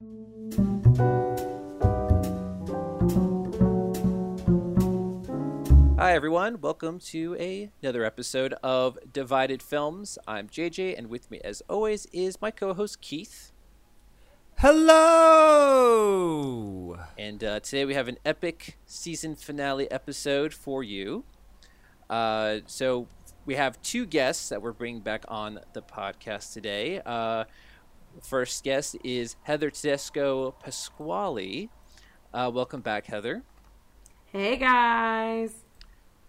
Hi, everyone. Welcome to a, another episode of Divided Films. I'm JJ, and with me, as always, is my co host Keith. Hello! And uh, today we have an epic season finale episode for you. Uh, so we have two guests that we're bringing back on the podcast today. Uh, first guest is Heather Tedesco Pasquale. Uh, welcome back, Heather. Hey guys.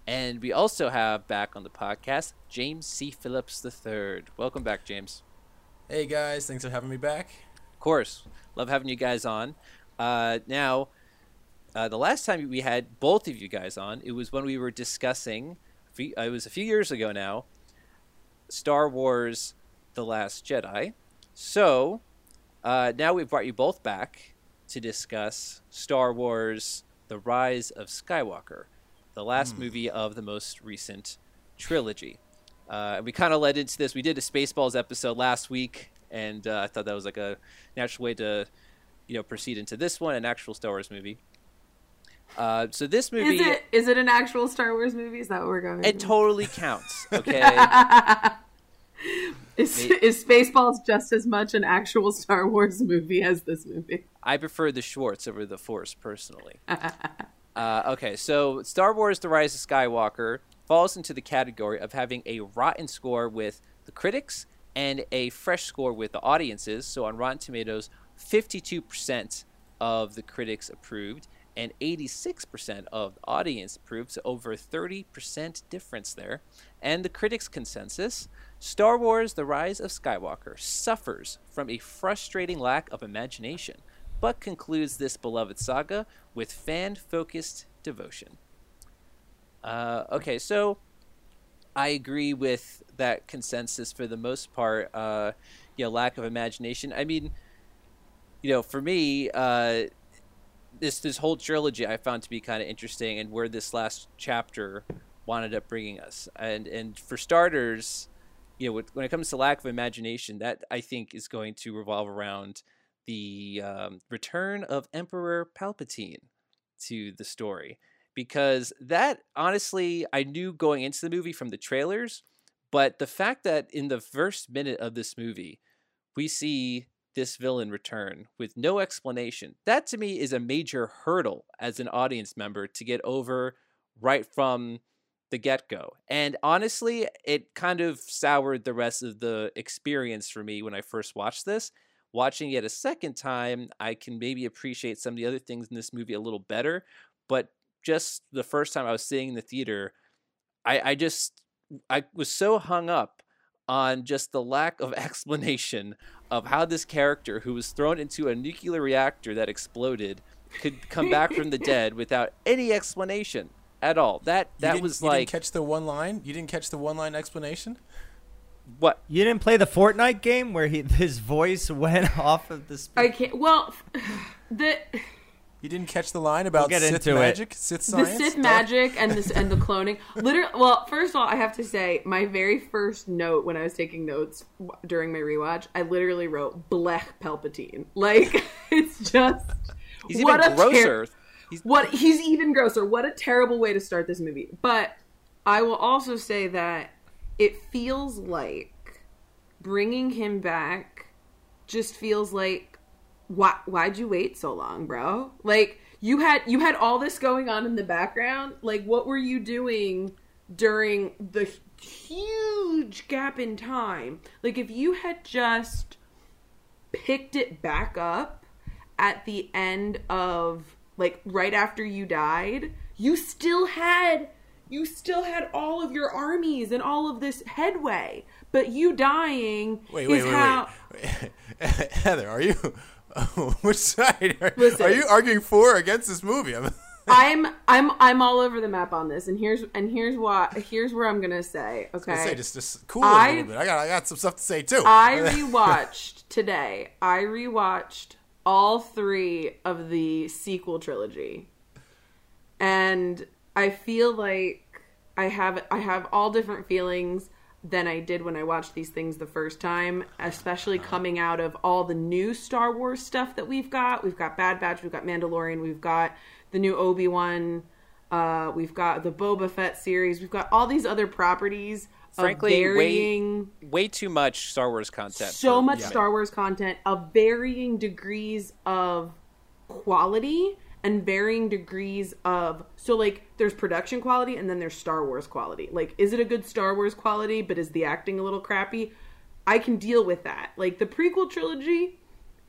And we also have back on the podcast James C. Phillips III. Welcome back, James. Hey guys, thanks for having me back. Of course, love having you guys on. Uh, now, uh, the last time we had both of you guys on, it was when we were discussing. Uh, it was a few years ago now. Star Wars: The Last Jedi. So uh, now we've brought you both back to discuss Star Wars: The Rise of Skywalker the last mm. movie of the most recent trilogy. Uh, we kind of led into this. We did a Spaceballs episode last week, and uh, I thought that was like a natural way to, you know, proceed into this one, an actual Star Wars movie. Uh, so this movie is it is it an actual Star Wars movie? Is that what we're going? It totally counts. Okay. is, is Spaceballs just as much an actual Star Wars movie as this movie? I prefer the Schwartz over the Force personally. Uh, okay, so Star Wars: The Rise of Skywalker falls into the category of having a rotten score with the critics and a fresh score with the audiences. So on Rotten Tomatoes, 52% of the critics approved and 86% of the audience approved, so over 30% difference there. And the critics' consensus Star Wars The Rise of Skywalker suffers from a frustrating lack of imagination but concludes this beloved saga with fan focused devotion. Uh, okay, so I agree with that consensus for the most part. Uh, you know, lack of imagination. I mean, you know, for me, uh, this this whole trilogy I found to be kind of interesting, and where this last chapter wound up bringing us. And and for starters, you know, when it comes to lack of imagination, that I think is going to revolve around the um, return of Emperor Palpatine to the story. Because that honestly I knew going into the movie from the trailers, but the fact that in the first minute of this movie we see this villain return with no explanation, that to me is a major hurdle as an audience member to get over right from the get go. And honestly, it kind of soured the rest of the experience for me when I first watched this watching it a second time, I can maybe appreciate some of the other things in this movie a little better. But just the first time I was seeing in the theater, I, I just I was so hung up on just the lack of explanation of how this character who was thrown into a nuclear reactor that exploded could come back from the dead without any explanation at all. That that was you like didn't catch the one line. You didn't catch the one line explanation. What? You didn't play the Fortnite game where he his voice went off of the. Speaker? I can't. Well, the. You didn't catch the line about we'll Sith magic, it. Sith science, the Sith magic, and this and the cloning. Literally, well, first of all, I have to say, my very first note when I was taking notes during my rewatch, I literally wrote "Blech Palpatine." Like it's just he's what even grosser. Ter- he's... What he's even grosser. What a terrible way to start this movie. But I will also say that it feels like bringing him back just feels like why why'd you wait so long bro like you had you had all this going on in the background like what were you doing during the huge gap in time like if you had just picked it back up at the end of like right after you died you still had you still had all of your armies and all of this headway. But you dying wait, wait, is wait, how. Wait. Heather, are you? which side are, Listen, are, you arguing for or against this movie? I'm I'm I'm all over the map on this, and here's and here's what here's where I'm gonna say. Okay, say just just cool I, a little bit. I got I got some stuff to say too. I rewatched today. I rewatched all three of the sequel trilogy, and I feel like I have I have all different feelings. than I did when I watched these things the first time, especially coming out of all the new Star Wars stuff that we've got. We've got Bad Batch, we've got Mandalorian, we've got the new Obi Wan, uh, we've got the Boba Fett series, we've got all these other properties. Frankly, varying, way way too much Star Wars content. so for- much yeah. Star Wars content of varying degrees of quality and varying degrees of so like there's production quality and then there's Star Wars quality. Like is it a good Star Wars quality but is the acting a little crappy? I can deal with that. Like the prequel trilogy,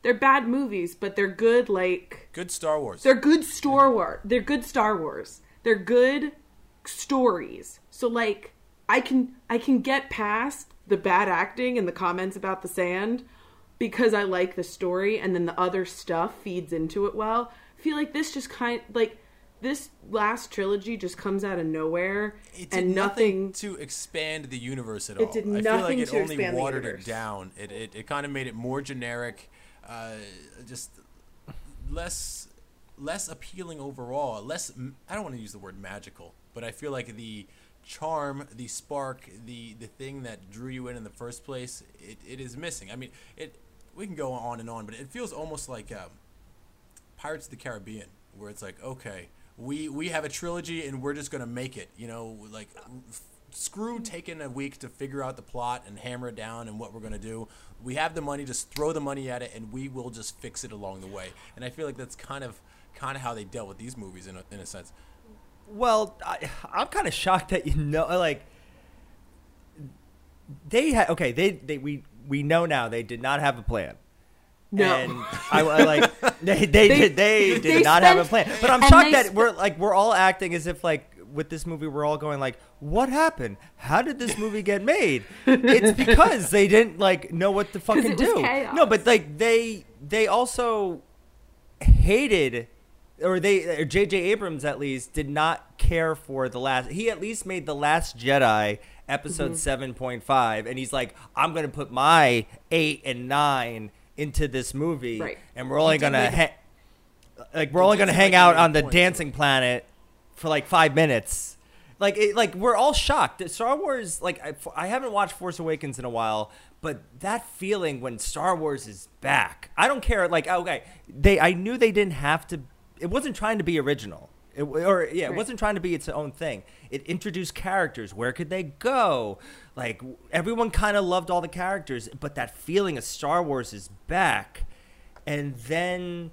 they're bad movies, but they're good like Good Star Wars. they're good Star Wars. They're good Star Wars. They're good stories. So like I can I can get past the bad acting and the comments about the sand because I like the story and then the other stuff feeds into it well. I feel like this just kind like this last trilogy just comes out of nowhere and nothing, nothing to expand the universe at all. It did I feel like nothing it only watered it down. It it, it kind of made it more generic, uh, just less less appealing overall. Less I don't want to use the word magical, but I feel like the charm, the spark, the the thing that drew you in in the first place, it, it is missing. I mean, it we can go on and on, but it feels almost like um, Pirates of the Caribbean, where it's like, okay, we we have a trilogy and we're just gonna make it. You know, like screw taking a week to figure out the plot and hammer it down and what we're gonna do. We have the money, just throw the money at it, and we will just fix it along the way. And I feel like that's kind of kind of how they dealt with these movies in a, in a sense. Well, I, I'm kind of shocked that you know, like they had okay. They they we we know now they did not have a plan. No. And I, I like they they, They- did they did they not have a plan. But I'm shocked that sp- we're like we're all acting as if like with this movie we're all going like what happened? How did this movie get made? it's because they didn't like know what to fucking do. No, but like they they also hated or they or JJ Abrams at least did not care for the last he at least made the last Jedi episode Mm-hmm. 7.5 and he's like I'm going to put my 8 and 9 into this movie Right. and we're only going to make- ha- like we're only going to hang out on the point. dancing planet for like 5 minutes. Like it, like we're all shocked. Star Wars like I, I haven't watched Force Awakens in a while, but that feeling when Star Wars is back. I don't care like okay, they I knew they didn't have to it wasn't trying to be original. It, or yeah, it wasn't trying to be its own thing. It introduced characters. Where could they go? Like everyone kind of loved all the characters, but that feeling of Star Wars is back. And then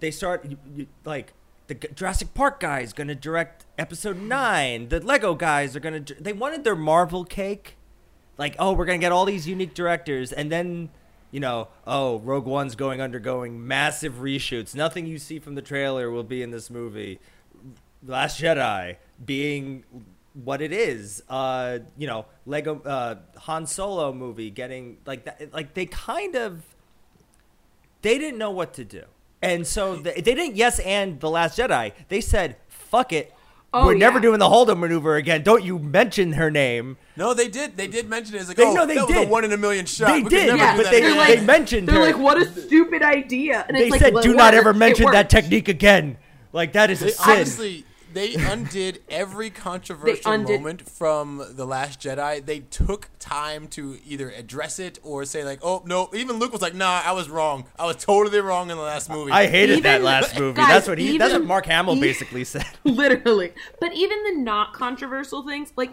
they start you- you- like the Jurassic Park guy is going to direct episode 9. The Lego guys are going to they wanted their Marvel cake. Like, oh, we're going to get all these unique directors and then you know, oh, Rogue One's going undergoing massive reshoots. Nothing you see from the trailer will be in this movie. Last Jedi being what it is. Uh, you know, Lego uh, Han Solo movie getting like that. Like they kind of they didn't know what to do, and so they, they didn't yes and the Last Jedi. They said fuck it. Oh, We're never doing the Holdo maneuver again. Don't you mention her name? No, they did. They did mention it. It's like, They- oh, no, they that was did. a one in a million shot. They We did, never yeah, do but that they- they're like, they mentioned they're her. like, what a stupid idea. And They it's like, said, "Well, "Do not ever worked. It mention that technique again." Like that is a sin. honestly, they undid every controversial undid- moment from the Last Jedi. They took time to either address it or say like, "Oh no." Even Luke was like, "Nah, I was wrong. I was totally wrong in the last movie." I hated that last movie. guys, that's what he. that's what Mark Hamill basically said. Literally. But even the not controversial things, like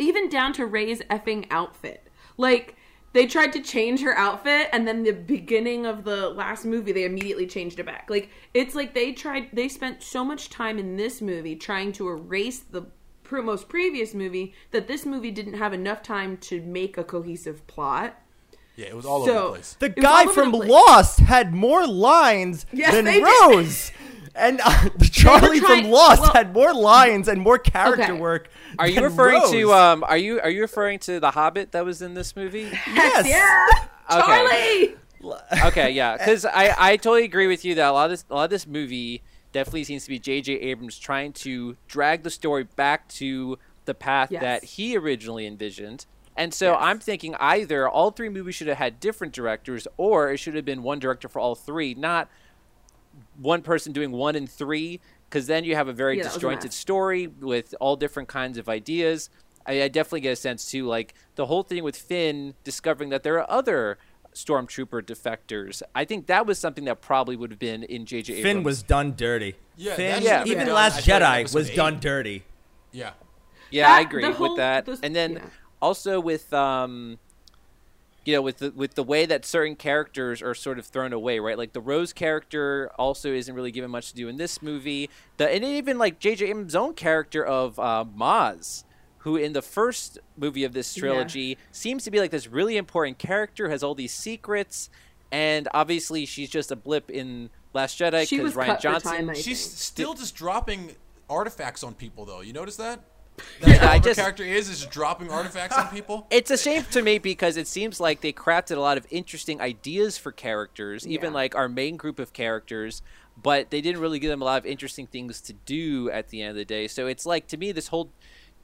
even down to Rey's effing outfit. Like they tried to change her outfit and then the beginning of the last movie they immediately changed it back. Like it's like they tried they spent so much time in this movie trying to erase the pre- most previous movie that this movie didn't have enough time to make a cohesive plot. yeah, it was all So- over the place. The guy from the. Lost had more lines Yes, than they did. Rose. And uh, Charlie trying- from Lost well- had more lines and more character Okay. work. Are you than referring Rose. to um? Are you are you referring to the Hobbit that was in this movie? Yes. Yeah. Okay. Charlie. okay, yeah, because I, I totally agree with you that a lot of this a lot of this movie definitely seems to be J.J. Abrams trying to drag the story back to the path Yes. that he originally envisioned. And so Yes. I'm thinking either all three movies should have had different directors, or it should have been one director for all three, not one person doing one and three, because then you have a very Yeah, that a disjointed story with all different kinds of ideas. I, I definitely get a sense too. Like the whole thing with Finn discovering that there are other stormtrooper defectors. I think that was something that probably would have been in J.J. Abrams. Finn was done dirty. Yeah, Finn, that should have been even done, Last I thought, in Jedi was eight. done dirty. Yeah. Yeah, I agree whole- with that. the- and then yeah. also with um you know with the with the way that certain characters are sort of thrown away, right? Like the Rose character also isn't really given much to do in this movie. The and even like J.J. Abrams' own character of uh, Maz, who in the first movie of this Yeah. trilogy seems to be like this really important character, has all these secrets, and obviously she's just a blip in Last Jedi because Ryan cut for Johnson. time, I She's think. still just dropping artifacts on people, though. You notice that? Yeah, That's I just- character is is dropping artifacts on people. it's a shame to me because it seems like they crafted a lot of interesting ideas for characters, even Yeah. like our main group of characters, but they didn't really give them a lot of interesting things to do at the end of the day. So it's like to me this whole,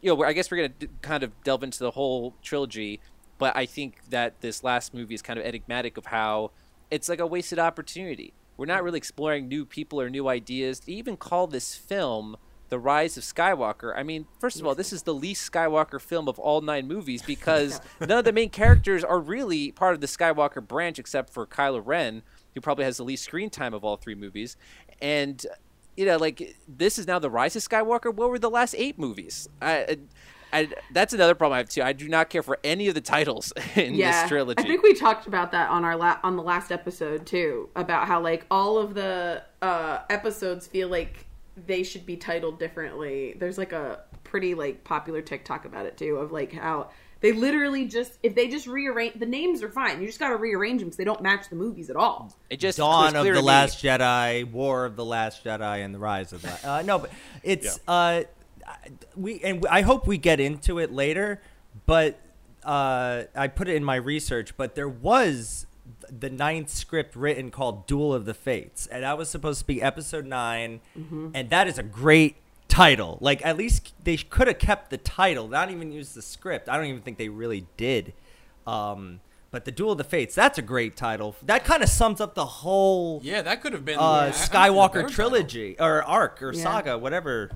you know, I guess we're gonna d- kind of delve into the whole trilogy, but I think that this last movie is kind of enigmatic of how it's like a wasted opportunity. We're not really exploring new people or new ideas. To even call this film the Rise of Skywalker. I mean, first of all, this is the least Skywalker film of all nine movies because none of the main characters are really part of the Skywalker branch except for Kylo Ren, who probably has the least screen time of all three movies. And you know, like this is now the Rise of Skywalker. What were the last eight movies? I, I, that's another problem I have too. I do not care for any of the titles in yeah, this trilogy. I think we talked about that on our la- on the last episode too, about how like all of the uh, episodes feel like they should be titled differently. There's like a pretty like popular TikTok about it too, of like how they literally just if they just rearrange the names are fine. You just got to rearrange them because they don't match the movies at all. it just Dawn of the Last Jedi, War of the Last Jedi, and the Rise of the. Uh, no, but it's uh, we and I hope we get into it later. But uh, I put it in my research. But there was the ninth script written called Duel of the Fates, and that was supposed to be Episode 9 and that is a great title. Like at least they could have kept the title, not even use the script. I don't even think they really did. Um, but the Duel of the Fates, that's a great title. That kind of sums up the whole Yeah, that could have been uh, I- I think it's a Skywalker better trilogy or arc or Yeah. saga, whatever.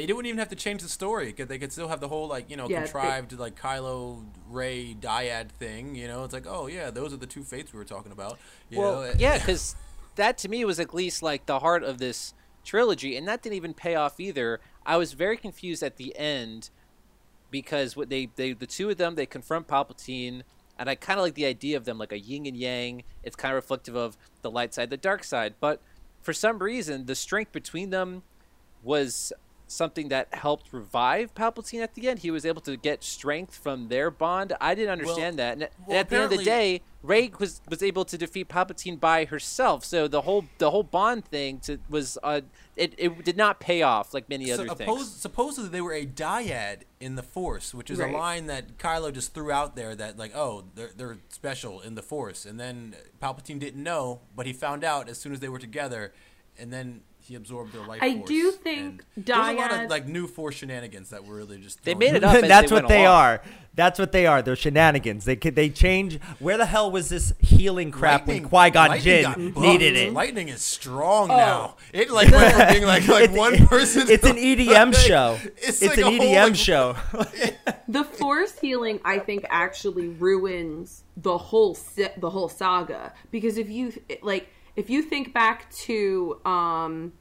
Title. They wouldn't even have to change the story. 'cause They could still have the whole like you know Yeah, they- contrived like Kylo Rey dyad thing. You know, it's like oh yeah, those are the two fates we were talking about. You well, know? yeah, because that to me was at least like the heart of this trilogy, and that didn't even pay off either. I was very confused at the end because what they they the two of them they confront Palpatine, and I kind of like the idea of them like a yin and yang. It's kind of reflective of the light side, the dark side, but for some reason the strength between them was something that helped revive Palpatine at the end. He was able to get strength from their bond. I didn't understand that. And at- well, at the end of the day, Rey was was able to defeat Palpatine by herself. So the whole the whole bond thing to, was uh, it it did not pay off like many So other oppos- things. supposedly they were a dyad in the Force, which is Right. a line that Kylo just threw out there that like, oh, they're they're special in the Force, and then Palpatine didn't know, but he found out as soon as they were together, and then he absorbed their life I force. do think and there was a lot of like new Force shenanigans that were really just They made it up. That's they what they along. are. That's what they are. They're shenanigans. They could they change. Where the hell was this healing crap when Lightning- Qui Gon Jinn got buffed. needed it? Lightning is strong oh. now. It like went from being like like It's- one person. It's an EDM like, show. It's, It's, like an a whole, EDM like, show. The Force healing, I think, actually ruins the whole si- the whole saga because if you like, if you think back to um,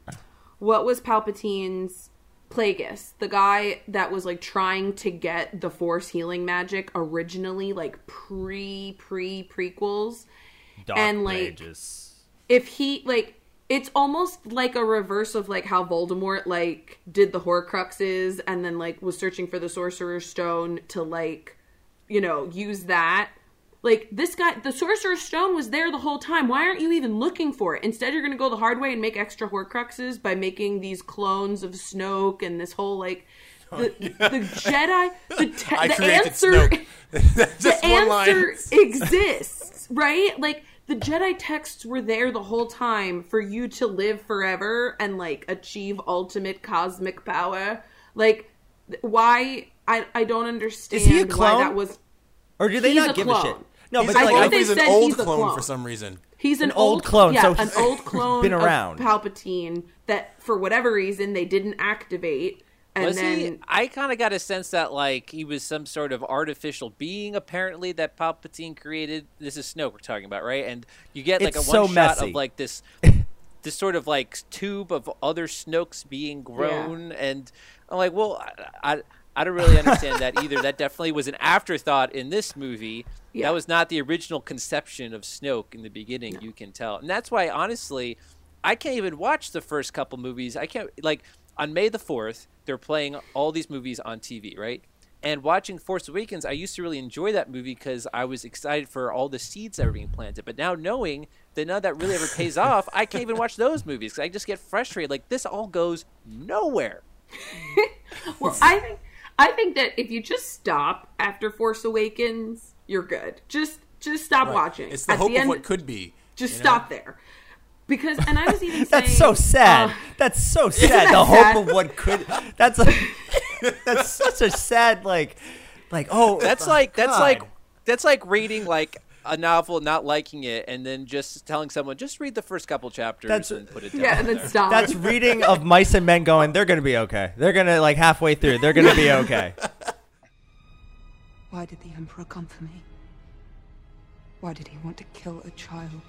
what was Palpatine's Plagueis, the guy that was like trying to get the Force healing magic originally, like pre pre prequels, Dark And, like, Ages. if he like it's almost like a reverse of like how Voldemort like did the Horcruxes and then like was searching for the Sorcerer's Stone to like you know use that. Like this guy, the Sorcerer's Stone was there the whole time. Why aren't you even looking for it? Instead, you're going to go the hard way and make extra Horcruxes by making these clones of Snoke and this whole like oh, the, the Jedi. The, te- I the answer the just one line. answer exists, right? Like the Jedi texts were there the whole time for you to live forever and like achieve ultimate cosmic power. Like why I I don't understand Is he a why clone? that was Or do they He's not a give a shit? No, He's but a I like, think clone. they He's an said old he's a clone, clone. for some reason. He's an, An old clone, Yeah, so an old clone been of around. Palpatine that for whatever reason they didn't activate, And was then he? I kind of got a sense that like he was some sort of artificial being, apparently that Palpatine created. This is Snoke we're talking about, right? And you get like It's a so one shot messy. of like this, this sort of like tube of other Snokes being grown, and I'm like, well, I, I, I don't really understand that either. That definitely was an afterthought in this movie. Yeah. That was not the original conception of Snoke in the beginning. You can tell, and that's why honestly. I can't even watch the first couple movies. I can't like on May the fourth. They're playing all these movies on TV, right? And watching Force Awakens, I used to really enjoy that movie because I was excited for all the seeds that were being planted. But now knowing that none of that really ever pays off, I can't even watch those movies because I just get frustrated. Like this all goes nowhere. Well, I think I think that if you just stop after Force Awakens, you're good. Just just stop Right. watching. It's the At hope end, of what could be. just you know? stop there. Because and I was even saying That's so sad. uh, that's so sad. that The sad? hope of what could. That's a, that's such a sad like, like oh That's like that's like that's like reading like a novel, not liking it, and then just telling someone just read the first couple chapters That's- and put it down. yeah, and then there. stop. That's reading of mice and men going. They're gonna be okay. They're gonna like halfway through. They're gonna be okay. Why did the Emperor come for me? Why did he want to kill a child?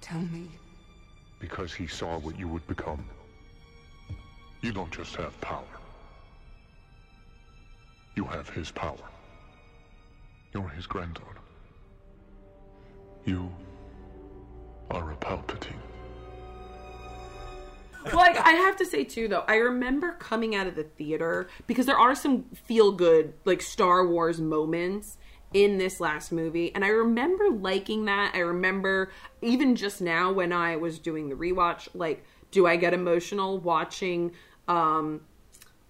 Tell me. because he saw what you would become. You don't just have power. You have his power. You're his granddaughter. You are a Palpatine. like I have to say too though, I remember coming out of the theater because there are some feel good like Star Wars moments in this last movie and I remember liking that. I remember even just now when I was doing the rewatch like do I get emotional watching um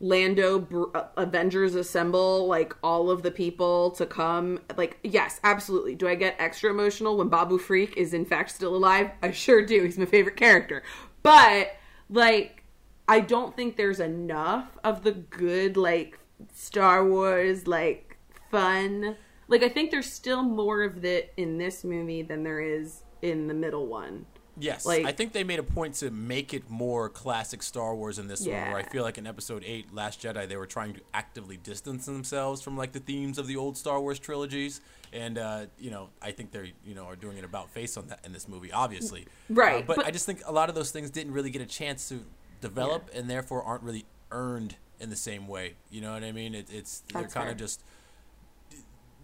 Lando br- uh, Avengers assemble like all of the people to come. Like yes absolutely. Do I get extra emotional when Babu Frik is in fact still alive? I sure do. He's my favorite character. But like I don't think there's enough of the good like Star Wars like fun. Like I think there's still more of it in this movie than there is in the middle one Yes, Like- I think they made a point to make it more classic Star Wars in this one. Where I feel like in Episode Eight, Last Jedi, they were trying to actively distance themselves from like the themes of the old Star Wars trilogies, and uh, you know, I think they're you know are doing an about face on that in this movie, obviously. Right, Uh, but, but- I just think a lot of those things didn't really get a chance to develop, and therefore aren't really earned in the same way. You know what I mean? It, it's they're kind of just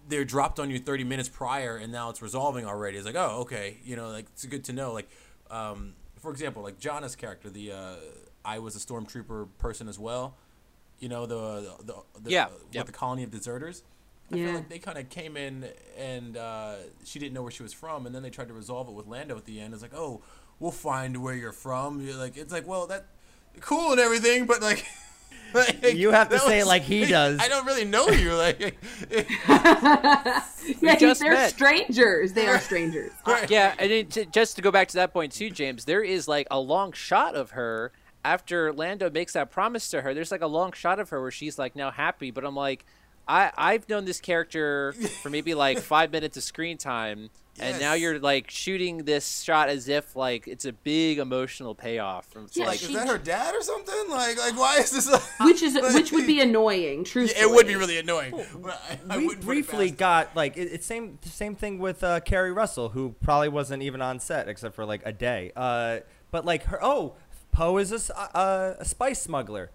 they're dropped on you 30 minutes prior and now it's resolving already it's like oh okay you know like it's good to know like um, for example like Jannah's character the uh, i was a stormtrooper person as well you know the the, the Yeah, uh, with yep. the colony of deserters I feel Yeah. like they kind of came in and uh, she didn't know where she was from, and then they tried to resolve it with Lando at the end. It's like, oh, we'll find where you're from. You're like, it's like, well, that cool and everything, but like, like, You have to that say it like he does. I don't really know you. Like, yeah just they're met. strangers they are strangers yeah, and it, to, just to go back to that point too, James, there is like a long shot of her after Lando makes that promise to her. There's like a long shot of her where she's like now happy, but I'm like, I I've known this character for maybe like five minutes of screen time, and now you're like shooting this shot as if like it's a big emotional payoff. From it's Yeah, like, like, is that her dad or something? Like, like why is this? Like, which is which would be annoying truthfully it would be really annoying. but I, I we wouldn't put it briefly got like it, it's same same thing with uh, Keri Russell, who probably wasn't even on set except for like a day. Uh, but like her, oh, Poe is a, s- uh, a spice smuggler,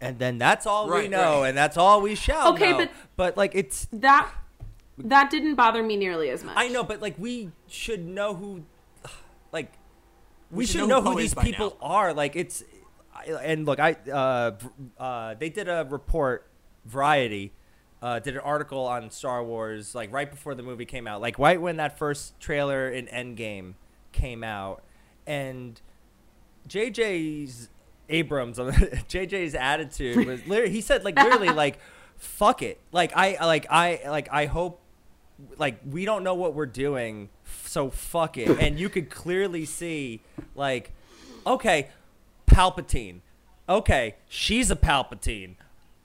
and then that's all we know, right. and that's all we shall Okay, know. but- but like it's that that didn't bother me nearly as much. I know, but like we should know who, like, we, should should know know, who who these by people are. Like, it's, I, and look, I, uh, uh, they did a report, Variety, uh, did an article on Star Wars, like right before the movie came out, like right when that first trailer in Endgame came out, and JJ's Abrams, JJ's attitude was literally, he said like literally like, fuck it, like I like I like I hope like we don't know what we're doing so fuck it. And you could clearly see like okay palpatine. Okay she's a palpatine.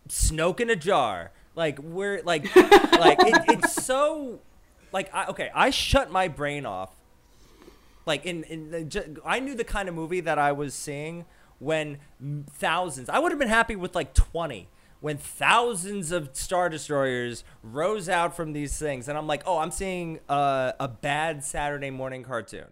Snoke in a jar. Like we're like like it, it's so like I, okay i shut my brain off. Like in in the, ju- i knew the kind of movie that i was seeing when thousands. I would have been happy with like twenty. When thousands of star destroyers rose out from these things, and I'm like, oh, I'm seeing uh, a bad Saturday morning cartoon.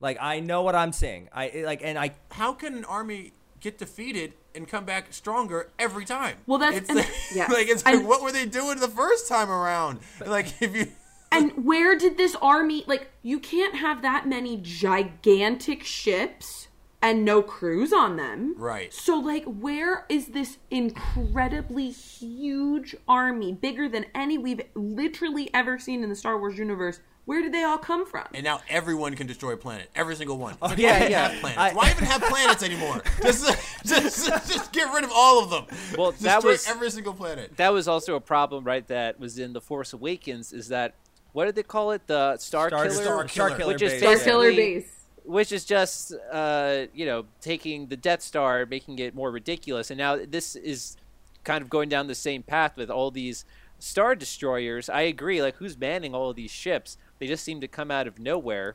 Like I know what I'm seeing. I like, and I How can an army get defeated and come back stronger every time? Well, that's- it's and- like, yeah. like it's And- like what were they doing the first time around? Like if you And where did this army like you can't have that many gigantic ships and no crews on them. Right. So like where is this incredibly huge army bigger than any we've literally ever seen in the Star Wars universe? Where did they all come from? and now everyone can destroy a planet, every single one. It's like, yeah, why even yeah. have planets? I- why even have planets anymore? Just, just, just get rid of all of them. Well, destroy that was- every single planet. that was also a problem, right? That was in the Force Awakens. Is that what did they call it? The Star, Star, Killer, Star Star Killer. Killer Which is base. Star Killer Base. Which is just uh, you know taking the Death Star, making it more ridiculous. And now this is kind of going down the same path with all these star destroyers. I agree. Like who's manning all of these ships? They just seem to come out of nowhere.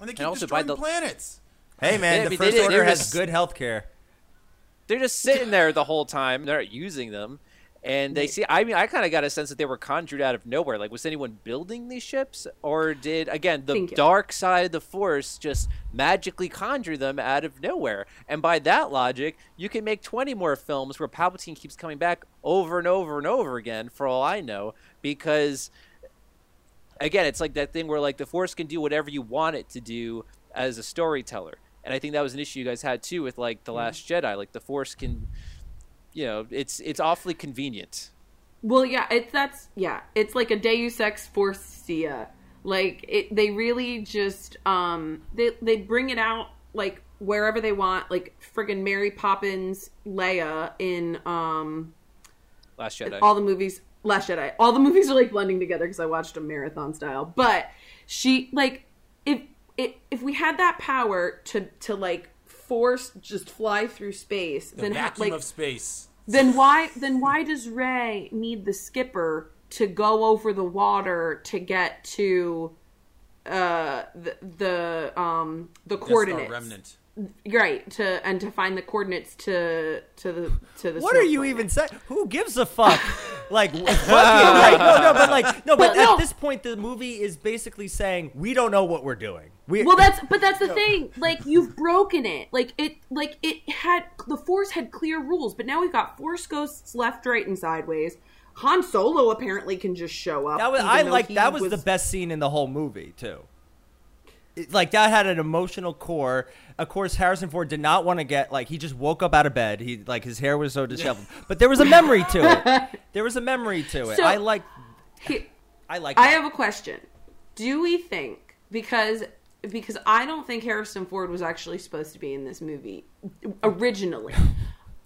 And they keep also by the- planets. Hey man, Yeah, I the mean, First Order they has just- good health care. They're just sitting there the whole time. They're not using them. And they see. I mean, I kind of got a sense that they were conjured out of nowhere. Like, was anyone building these ships, or did again the dark side of the Force just magically conjure them out of nowhere? And by that logic, you can make twenty more films where Palpatine keeps coming back over and over and over again. For all I know, because again, it's like that thing where like the Force can do whatever you want it to do as a storyteller. And I think that was an issue you guys had too with like the mm-hmm. Last Jedi. Like the Force can, you know, it's it's awfully convenient. Well, yeah, it's that's yeah, it's like a Deus Ex Forcia. Like it, they really just um they they bring it out like wherever they want. Like friggin' Mary Poppins, Leia in um Last Jedi. all the movies. Last Jedi. All the movies are like blending together because I watched a marathon style. But she like if if if we had that power to to like force just fly through space, The then ha- vacuum like of space. then why then why does Rey need the skipper to go over the water to get to uh the the um the coordinates remnant. Right to and to find the coordinates to to the to the What are you planet. even saying? Who gives a fuck? like, fuck you, right? No, no, but like, no, but no. at this point, the movie is basically saying we don't know what we're doing. We, well that's but that's the thing like you've broken it like it like it had the force had clear rules but now we've got force ghosts left right and sideways han solo apparently can just show up that was I like that was, the best scene in the whole movie too. Like that had an emotional core. Of course, Harrison Ford did not want to get like he just woke up out of bed. He like his hair was so disheveled, but there was a memory to it. There was a memory to it. So- I like. He- I like. I have a question. Do we think because because I don't think Harrison Ford was actually supposed to be in this movie originally.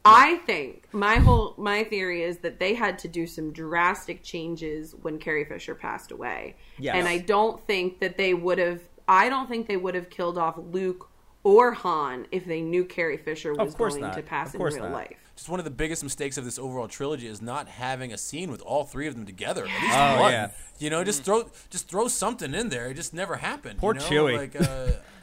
I think my whole my theory is that they had to do some drastic changes when Carrie Fisher passed away. Yes. And I don't think that they would have I don't think they would have killed off Luke or Han if they knew Carrie Fisher was going not. to pass Of in real not. life. Just one of the biggest mistakes of this overall trilogy is not having a scene with all three of them together. At least Oh, one. yeah. You know, just throw just throw something in there. It just never happened. Poor you know? Chewie. Like, uh,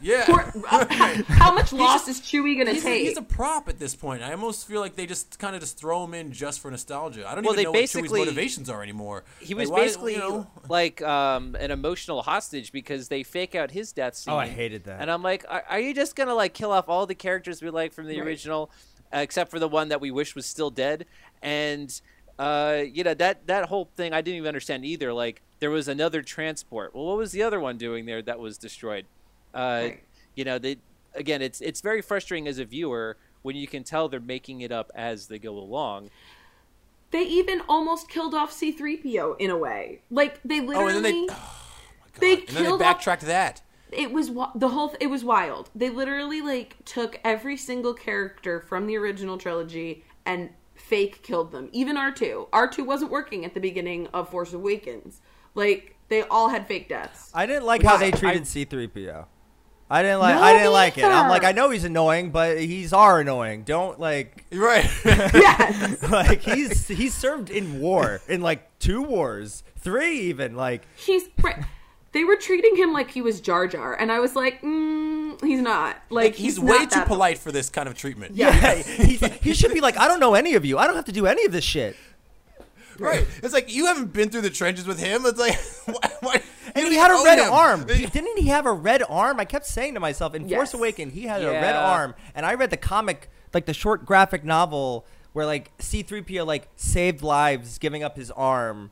yeah. Poor- uh, how much loss is Chewie going to He's a, take? he's a prop at this point. I almost feel like they just kind of just throw him in just for nostalgia. I don't Well, even know what Chewie's motivations are anymore. He was Like, why- basically you know, like um, an emotional hostage because they fake out his death scene. Oh, I hated that. And I'm like, are, are you just gonna like kill off all the characters we like from the Right. original, uh, except for the one that we wish was still dead? And uh, you know that that whole thing I didn't even understand either. Like there was another transport. Well, what was the other one doing there that was destroyed? Uh, Right. You know, they again, it's it's very frustrating as a viewer when you can tell they're making it up as they go along. They even almost killed off C3PO in a way. Like they literally oh, literally and then they, they and then they killed off backtracked that. it was the whole it was wild. They literally like took every single character from the original trilogy and fake killed them. Even R2. R2 wasn't working at the beginning of Force Awakens. Like they all had fake deaths. I didn't like how they treated C3PO. I didn't like. No, I didn't like it. I'm like, I know he's annoying, but he's our annoying. Don't like, Right. yes. like he's he's served in war in like two wars, three even. Like, He's right. They were treating him like he was Jar Jar, and I was like, mm, he's not. Like, Like he's, not way too that- polite for this kind of treatment. Yeah, he, he should be like, I don't know any of you. I don't have to do any of this shit. Right. It's like you haven't been through the trenches with him. It's like why, why And he had a red him. arm. He- Didn't he have a red arm? I kept saying to myself, in Force Yes. Awakens, he had a red arm. And I read the comic, like the short graphic novel, where like C3PO like saved lives, giving up his arm,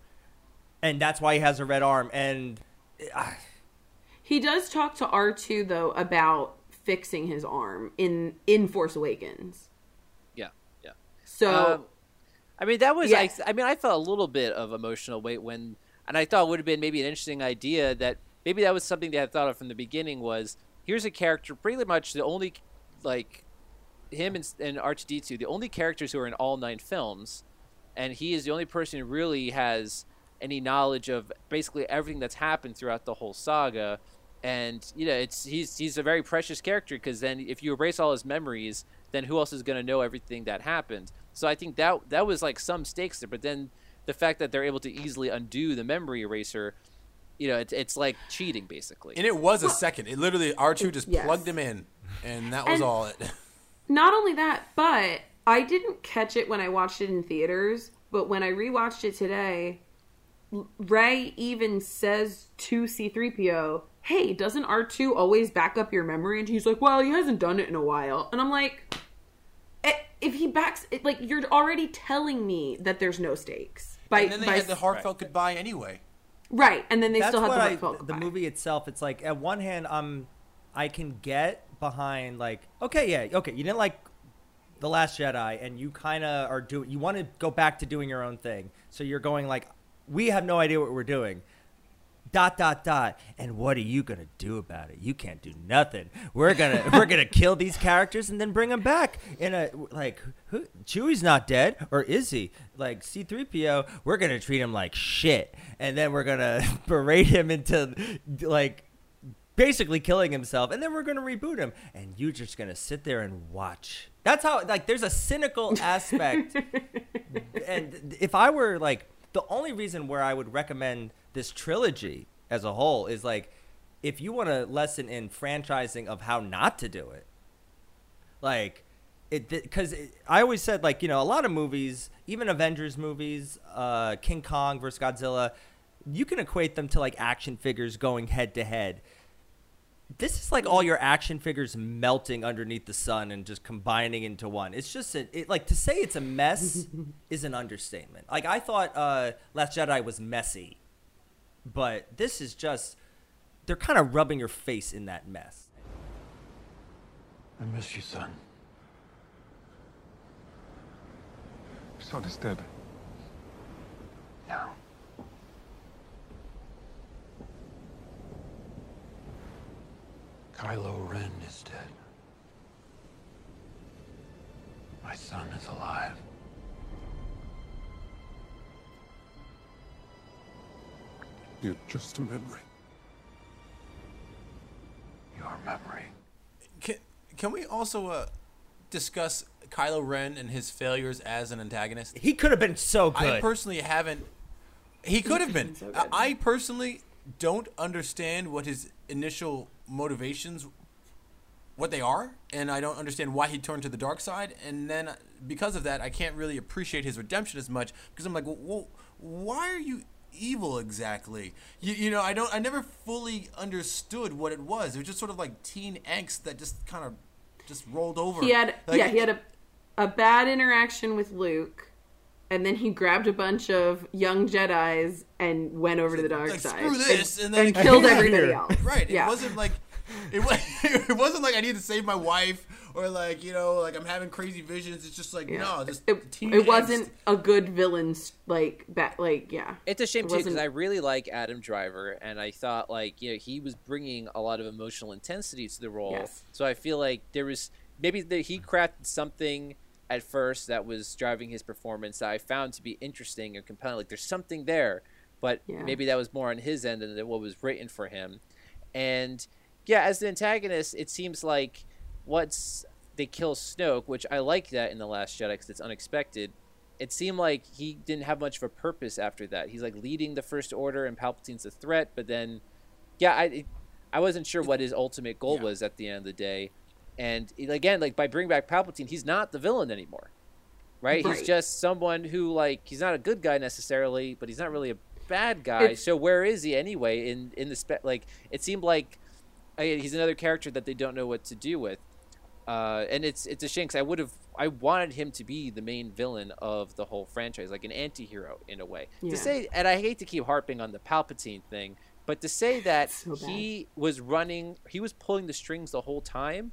and that's why he has a red arm. And uh, He does talk to R2 though about fixing his arm in in Force Awakens. Yeah, yeah. So Um, I mean, that was Yes. I, I mean, I felt a little bit of emotional weight when, and I thought it would have been maybe an interesting idea that maybe that was something they had thought of from the beginning was here's a character pretty much the only like him and, and R2D2 the only characters who are in all nine films, and he is the only person who really has any knowledge of basically everything that's happened throughout the whole saga. And you know, it's he's he's a very precious character because then if you erase all his memories, then who else is going to know everything that happened? So I think that that was like some stakes there. But then the fact that they're able to easily undo the memory eraser, you know, it's it's like cheating basically. And it was a second. It literally R two just Yes. plugged him in, and that was And- all. It. not only that, but I didn't catch it when I watched it in theaters, but when I rewatched it today, Rey even says to C3PO, "Hey, doesn't R2 always back up your memory?" And he's like, "Well, he hasn't done it in a while." And I'm like, "Eh, if he backs like you're already telling me that there's no stakes. By, and then they by- had the heartfelt goodbye anyway. right, and then they that's still had what the I, heartfelt the movie itself. It's like at one hand, um, I can get behind like, okay, yeah, okay, you didn't like the Last Jedi, and you kind of are doing. You want to go back to doing your own thing, so you're going like, we have no idea what we're doing. Dot dot dot. And what are you gonna do about it? You can't do nothing. We're gonna we're gonna kill these characters and then bring them back in a like. Who, Chewie's not dead, or is he? Like C-3PO, we're gonna treat him like shit, and then we're gonna berate him into like basically killing himself, and then we're gonna reboot him, and you're just gonna sit there and watch. That's how like there's a cynical aspect and if I were like the only reason where I would recommend this trilogy as a whole is like if you want a lesson in franchising of how not to do it. Like it because I always said like you know a lot of movies, even Avengers movies, uh, King Kong versus Godzilla, you can equate them to like action figures going head to head. This is like all your action figures melting underneath the sun and just combining into one. It's just a, it, like to say it's a mess is an understatement. Like I thought uh, Last Jedi was messy, but this is just they're kind of rubbing your face in that mess. I miss you, son. Son is dead. Kylo Ren is dead. My son is alive. You're just a memory. Your memory. Can, can we also uh, discuss Kylo Ren and his failures as an antagonist? He could have been so good. I personally haven't. He could have been. so. I I personally don't understand what his initial motivations, what they are, and I don't understand why he turned to the dark side. And then because of that, I can't really appreciate his redemption as much because I'm like, well, why are you evil exactly? You, you know, I don't. I never fully understood what it was. It was just sort of like teen angst that just kind of just rolled over. He had Like, yeah, he had a a bad interaction with Luke, and then he grabbed a bunch of young Jedi's and went over to the dark Like, side. screw this, and then he killed everybody here. else. Right. Yeah. It wasn't like it was. It wasn't like I need to save my wife or like you know like I'm having crazy visions. It's just like Yeah. no, just it, teen it wasn't a good villain's like back like yeah. It's a shame It too because I really like Adam Driver, and I thought like you know he was bringing a lot of emotional intensity to the role. Yes. So I feel like there was maybe the, he crafted something at first that was driving his performance that I found to be interesting and compelling. Like there's something there, but Yeah. maybe that was more on his end than what was written for him. And yeah, as the antagonist, it seems like once they kill Snoke, which I like that in the Last Jedi because it's unexpected. It seemed like he didn't have much of a purpose after that. He's like leading the First Order, and Palpatine's a threat. But then, yeah, I, I wasn't sure what his ultimate goal Yeah. was at the end of the day. And again, like by bringing back Palpatine, he's not the villain anymore, right? Right. He's just someone who like he's not a good guy necessarily, but he's not really a bad guy. It's- so where is he anyway? In in the spe- like it seemed like uh, he's another character that they don't know what to do with. Uh, and it's it's a shame because I would have I wanted him to be the main villain of the whole franchise, like an anti-hero in a way. Yeah. To say, and I hate to keep harping on the Palpatine thing, but to say that So he was running, he was pulling the strings the whole time.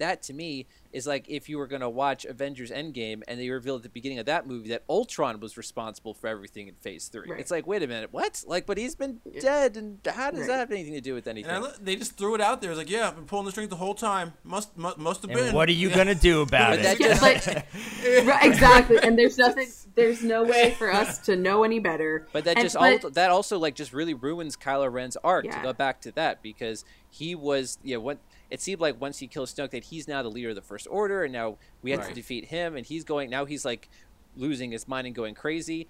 That to me is like if you were going to watch Avengers Endgame and they revealed at the beginning of that movie that Ultron was responsible for everything in Phase Three. Right. It's like, wait a minute, what? Like, but he's been dead, and how does Right. that have anything to do with anything? And I, they just threw it out there. It's like, yeah, I've been pulling the strings the whole time. Must mu- must have been. What are you Yeah. gonna do about it? that Yeah, just- but right, exactly, and there's nothing, there's no way for us to know any better. But that And- just but- al- that also like just really ruins Kylo Ren's arc to go back to that because he was yeah what it seemed like once he kills Snoke that he's now the leader of the First Order and now we have to defeat him and he's going now he's like losing his mind and going crazy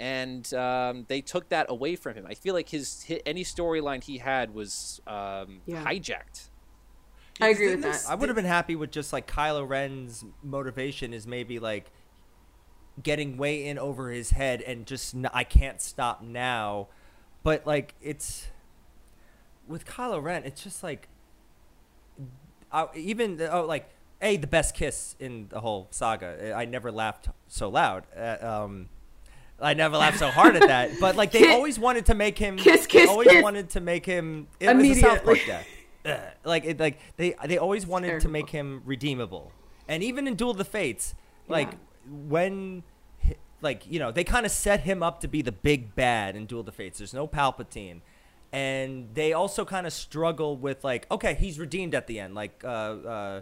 and um, they took that away from him. I feel like his, hi any storyline he had was um, Yeah. hijacked. I agree with this- that. I would have been happy with just like Kylo Ren's motivation is maybe like getting way in over his head and just n- I can't stop now. But like it's with Kylo Ren, it's just like I, even oh like a the best kiss in the whole saga. I never laughed so loud. Uh, um, I never laughed so hard at that. But like they Kiss- always wanted to make him. kiss, they kiss, always kiss. wanted to make him. It was a South Park death. Ugh. like it, like they they always wanted to make him redeemable, and even in Duel of the Fates, like Yeah. when like you know they kind of set him up to be the big bad in Duel of the Fates. There's no Palpatine, and they also kind of struggle with like okay he's redeemed at the end. Like uh, uh,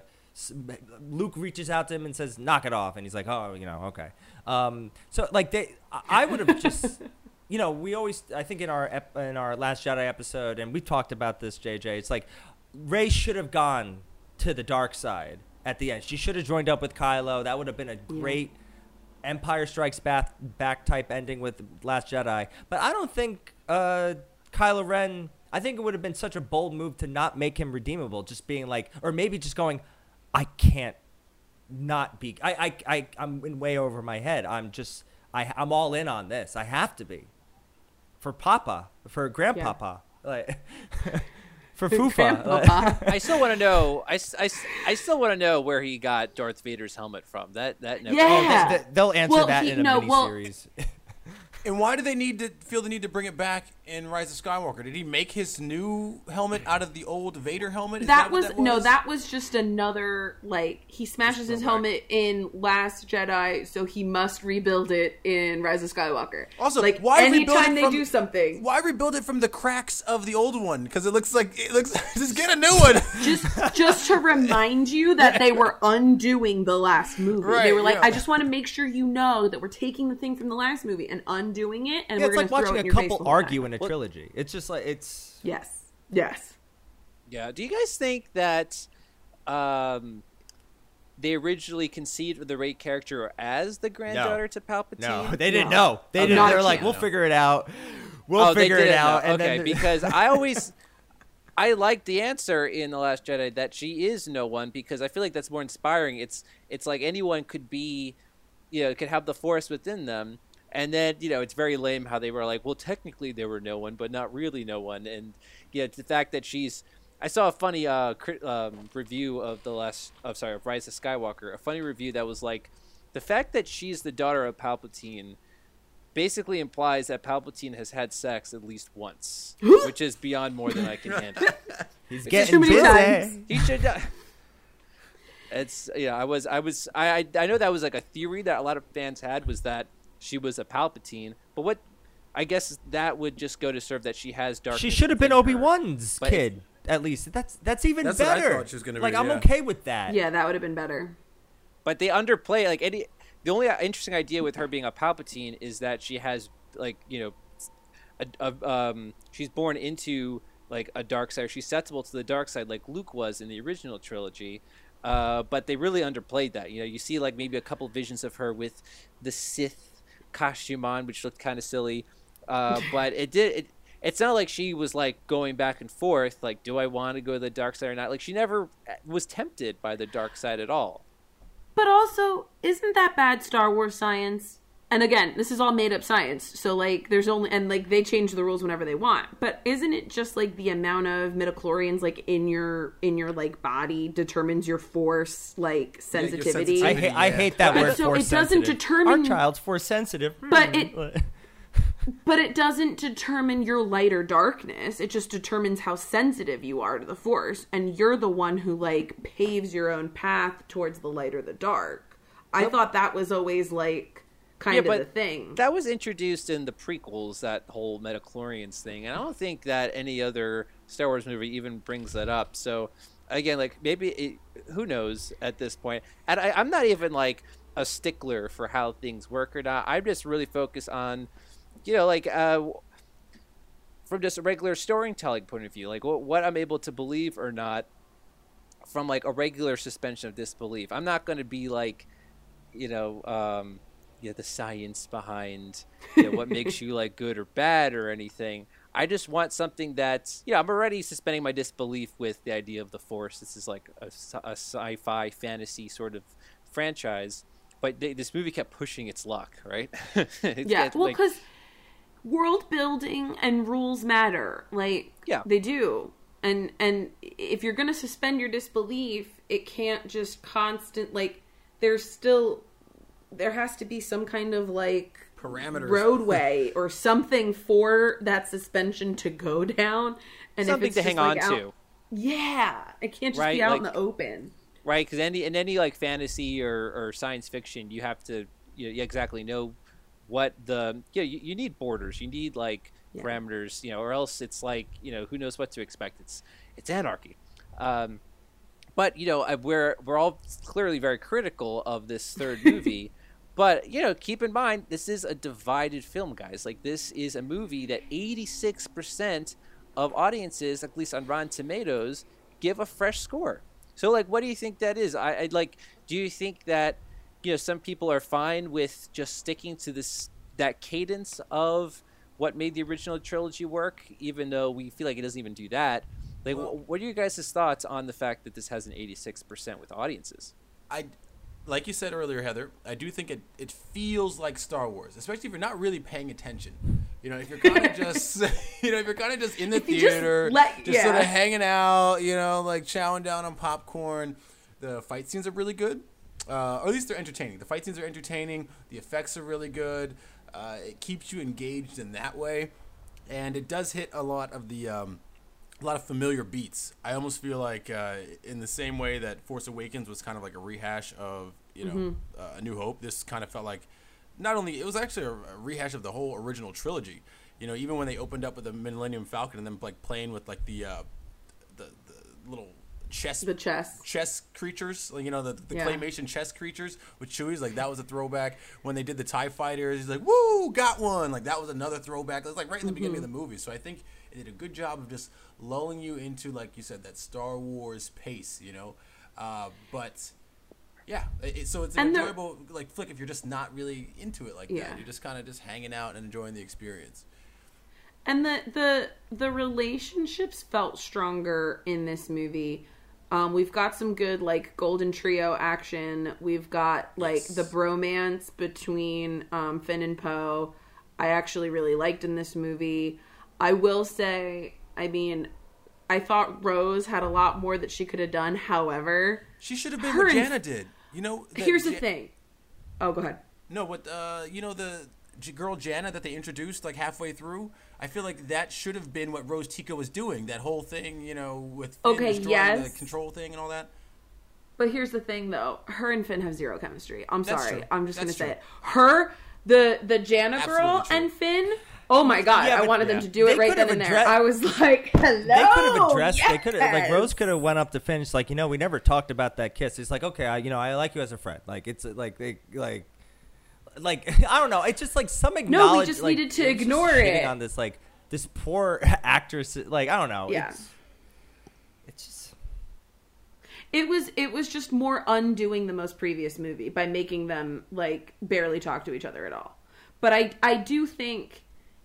Luke reaches out to him and says knock it off, and he's like oh you know okay. Um, so like they I- would have just. You know, we always. I think in our ep- in our last Jedi episode, and we talked about this, JJ. It's like Rey should have gone to the dark side at the end. She should have joined up with Kylo. That would have been a great Empire Strikes Back back type ending with Last Jedi. But I don't think uh, Kylo Ren. I think it would have been such a bold move to not make him redeemable. Just being like, or maybe just going, I can't not be. I I, I I'm in way over my head. I'm just. I I'm all in on this. I have to be. For Papa, for Grandpapa, like for Fufa. like- I still want to know. I, s- I s- I still want to know where he got Darth Vader's helmet from. That that never. Yeah. Oh, they, they- they'll answer Well, that he- in a no, well- miniseries. And why do they need to feel the need to bring it back in Rise of Skywalker? Did he make his new helmet out of the old Vader helmet? Is that, was, that no that was just another like he smashes his helmet in last jedi so he must rebuild it in rise of skywalker Also, like why rebuild anytime they from- do something Why rebuild it from the cracks of the old one? Because it looks like it looks. Just get a new one. just just to remind you that they were undoing the last movie they were like yeah. i just want to make sure you know that we're taking the thing from the last movie and undoing it and Yeah, we're it's like watching it a couple argue in a trilogy. It's just like it's. yes yes Yeah. Do you guys think that um, they originally conceived the Rey character as the granddaughter to Palpatine? No, they didn't No. know. They didn't. They're like, we'll figure it out. We'll oh, figure it out. And okay, then because I always. I like the answer in the Last Jedi that she is no one because I feel like that's more inspiring. It's it's like anyone could be, you know, could have the Force within them, and then you know it's very lame how they were like, well, technically there were no one, but not really no one, and yeah, the fact that she's. I saw a funny uh, crit, um, review of the last, of sorry, of Rise of Skywalker. A funny review that was like, the fact that she's the daughter of Palpatine basically implies that Palpatine has had sex at least once, which is beyond more than I can handle. he's getting too getting many busy. times. He should. Uh, it's yeah. I was. I was. I, I. I know that was like a theory that a lot of fans had was that she was a Palpatine, but what? I guess that would just go to serve that she has dark. She should have been Obi Wan's But- kid. At least that's that's even That's what I better. thought she was like be, I'm yeah. okay with that. yeah that would have been better but they underplay like any. The only interesting idea with her being a Palpatine is that she has like you know, a, a, um, she's born into like a dark side. She's susceptible to the dark side, like Luke was in the original trilogy. Uh, but they really underplayed that. You know, you see like maybe a couple visions of her with the Sith costume on, which looked kind of silly. Uh, but it did. It, it's not like she was like going back and forth, like, do I want to go to the dark side or not? Like, she never uh, was tempted by the dark side at all. But also, isn't that bad Star Wars science? And again, this is all made up science. So like there's only and like they change the rules whenever they want. But isn't it just like the amount of midichlorians like in your in your like body determines your force like your sensitivity? I, sensitivity. ha- I hate that And word. so force it doesn't sensitive. determine- our child's force sensitive. But it- Hmm. But it doesn't determine your light or darkness. It just determines how sensitive you are to the force. And you're the one who like paves your own path towards the light or the dark. I thought that was always like kind of the thing. That was introduced in the prequels, that whole midichlorians thing, and I don't think that any other Star Wars movie even brings that up. So, again, like maybe it, who knows at this point? And I, I'm not even like a stickler for how things work or not. I'm just really focused on, you know, like uh, from just a regular storytelling point of view, like what, what I'm able to believe or not from like a regular suspension of disbelief. I'm not going to be like, you know, um, you know, the science behind you know, what makes you like good or bad or anything. I just want something that's, you know, I'm already suspending my disbelief with the idea of the Force. This is like a, sci- a sci-fi fantasy sort of franchise, but they, this movie kept pushing its luck, right? Yeah, well, like- because world building and rules matter. Like, Yeah. they do. And and if you're gonna suspend your disbelief, it can't just constant like. There's still there has to be some kind of like Parameters. roadway or something for that suspension to go down. And something if to hang like, on out- to. Yeah, it can't just Right, be out like- in the open. right? Because any in any like fantasy or, or science fiction, you have to you, you exactly know what the yeah you, you need borders, you need like Yeah. parameters, you know, or else it's like you know who knows what to expect. It's it's anarchy. Um, but you know we're we're all clearly very critical of this third movie. But you know, keep in mind this is a divided film, guys. Like this is a movie that 86% of audiences, at least on Rotten Tomatoes, give a fresh score. So, like, what do you think that is? I, I'd like. Do you think that you know some people are fine with just sticking to this that cadence of what made the original trilogy work, even though we feel like it doesn't even do that? Like, wh- what are you guys' thoughts on the fact that this has an 86% with audiences? I, like you said earlier, Heather, I do think it, it feels like Star Wars, especially if you're not really paying attention. You know, if you're kind of just, you know, if you're kind of just in the If you just theater, let- just sort of hanging out, you know, like chowing down on popcorn. The fight scenes are really good, uh, or at least they're entertaining. The fight scenes are entertaining. The effects are really good. Uh, it keeps you engaged in that way, and it does hit a lot of the. Um, a lot of familiar beats. I almost feel like uh, in the same way that Force Awakens was kind of like a rehash of you know uh, A New Hope. This kind of felt like not only it was actually a, rehash of the whole original trilogy. You know, even when they opened up with the Millennium Falcon and then like playing with like the uh, the, the little chess The chess. chess creatures, like, you know, the, the Yeah. claymation chess creatures with Chewie's, like that was a throwback. When they did the Tie Fighters, he's like, "Woo, got one!" Like that was another throwback. It was like right in the beginning of the movie. So I think it did a good job of just lulling you into, like you said, that Star Wars pace. You know, uh, but yeah, it, so it's an And enjoyable like flick if you're just not really into it like Yeah. that. You're just kind of just hanging out and enjoying the experience. and the the the relationships felt stronger in this movie um, we've got some good like golden trio action we've got like Yes. the bromance between um, finn and poe i actually really liked in this movie i will say i mean i thought rose had a lot more that she could have done however She should have been what and- Jannah did. You know, here's the thing oh go ahead No, but uh, you know the J- girl Jannah that they introduced like halfway through. I feel like that should have been what Rose Tico was doing. That whole thing, you know, with Finn Okay, yes. the control thing and all that. But here's the thing, though. Her and Finn have zero chemistry. I'm That's sorry. true. I'm just That's gonna say it. Her, the the Jannah girl, true. and Finn. Oh my god! Yeah, I but- wanted them to do it They right then and there. I was like, "Hello." They could have addressed. They could have like! Rose could have went up to Finn. She's like, you know, we never talked about that kiss. It's like, okay, I, you know, I like you as a friend. Like it's like they like, like I don't know. It's just like some acknowledge. No, we just like, needed to ignore it. on this like this poor actress. Like I don't know. Yeah. It's, it's just It was it was just more undoing the most previous movie by making them like barely talk to each other at all. But I I do think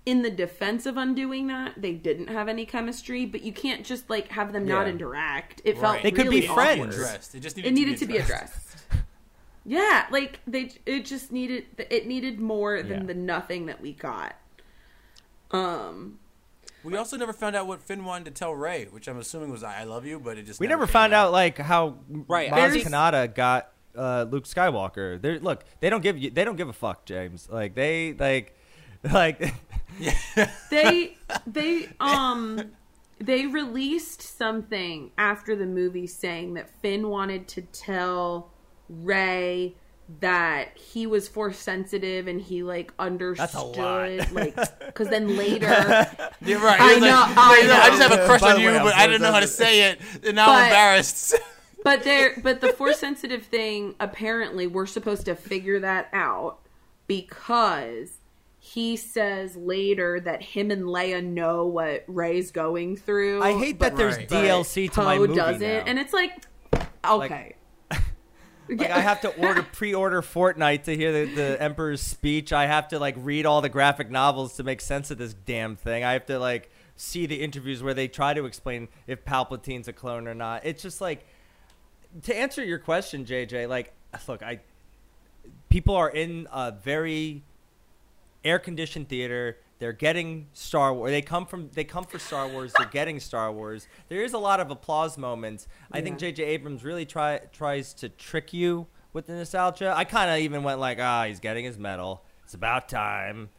in the defense of undoing that, they didn't have any chemistry, but you can't just like have them not Yeah. interact. It Right. felt They could be really friends. Addressed. It just needed, It needed to be addressed. Yeah, like they it just needed it needed more than Yeah. the nothing that we got. Um We also never found out what Finn wanted to tell Rey, which I'm assuming was "I love you," but it just We never came found out like how Right, Maz there's- Kanata got uh, Luke Skywalker. They're, look, they don't give you, they don't give a fuck, James. Like they like, like they they um they released something after the movie saying that Finn wanted to tell Rey that he was force sensitive and he like understood like because then later You're right. I He like, know, I "Yeah, I just have a crush By on you, way, I'm but I didn't know how to say it, and now But- I'm embarrassed. but there but the force sensitive thing apparently we're supposed to figure that out because he says later that him and Leia know what Rey's going through. I hate that there's Right. DLC to my Poe movie doesn't, now. and it's like okay. Like I have to order pre-order Fortnite to hear the, the Emperor's speech. I have to like read all the graphic novels to make sense of this damn thing. I have to like see the interviews where they try to explain if Palpatine's a clone or not. It's just like to answer your question, JJ. Like, look, I people are in a very air-conditioned theater. They're getting Star Wars. They come from. They come for Star Wars. They're getting Star Wars. There is a lot of applause moments. I think J.J. Abrams really try tries to trick you with the nostalgia. I kind of even went like, ah, he's getting his medal. It's about time.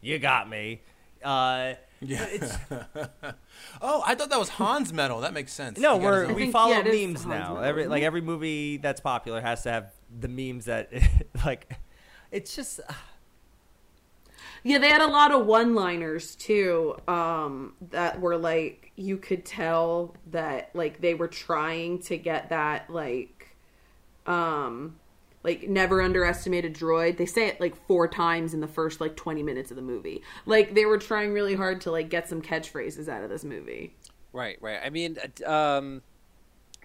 You got me. Uh, Yeah. it's, oh, I thought that was Han's medal. That makes sense. no, He got his we're own- we think- follow yeah, memes now. medal, Every like every movie that's popular has to have the memes that like. It's just Yeah, they had a lot of one-liners too. Um, that were like you could tell that like they were trying to get that like, um, like never underestimate a droid. They say it like four times in the first like twenty minutes of the movie. Like they were trying really hard to like get some catchphrases out of this movie. Right, right. I mean, um,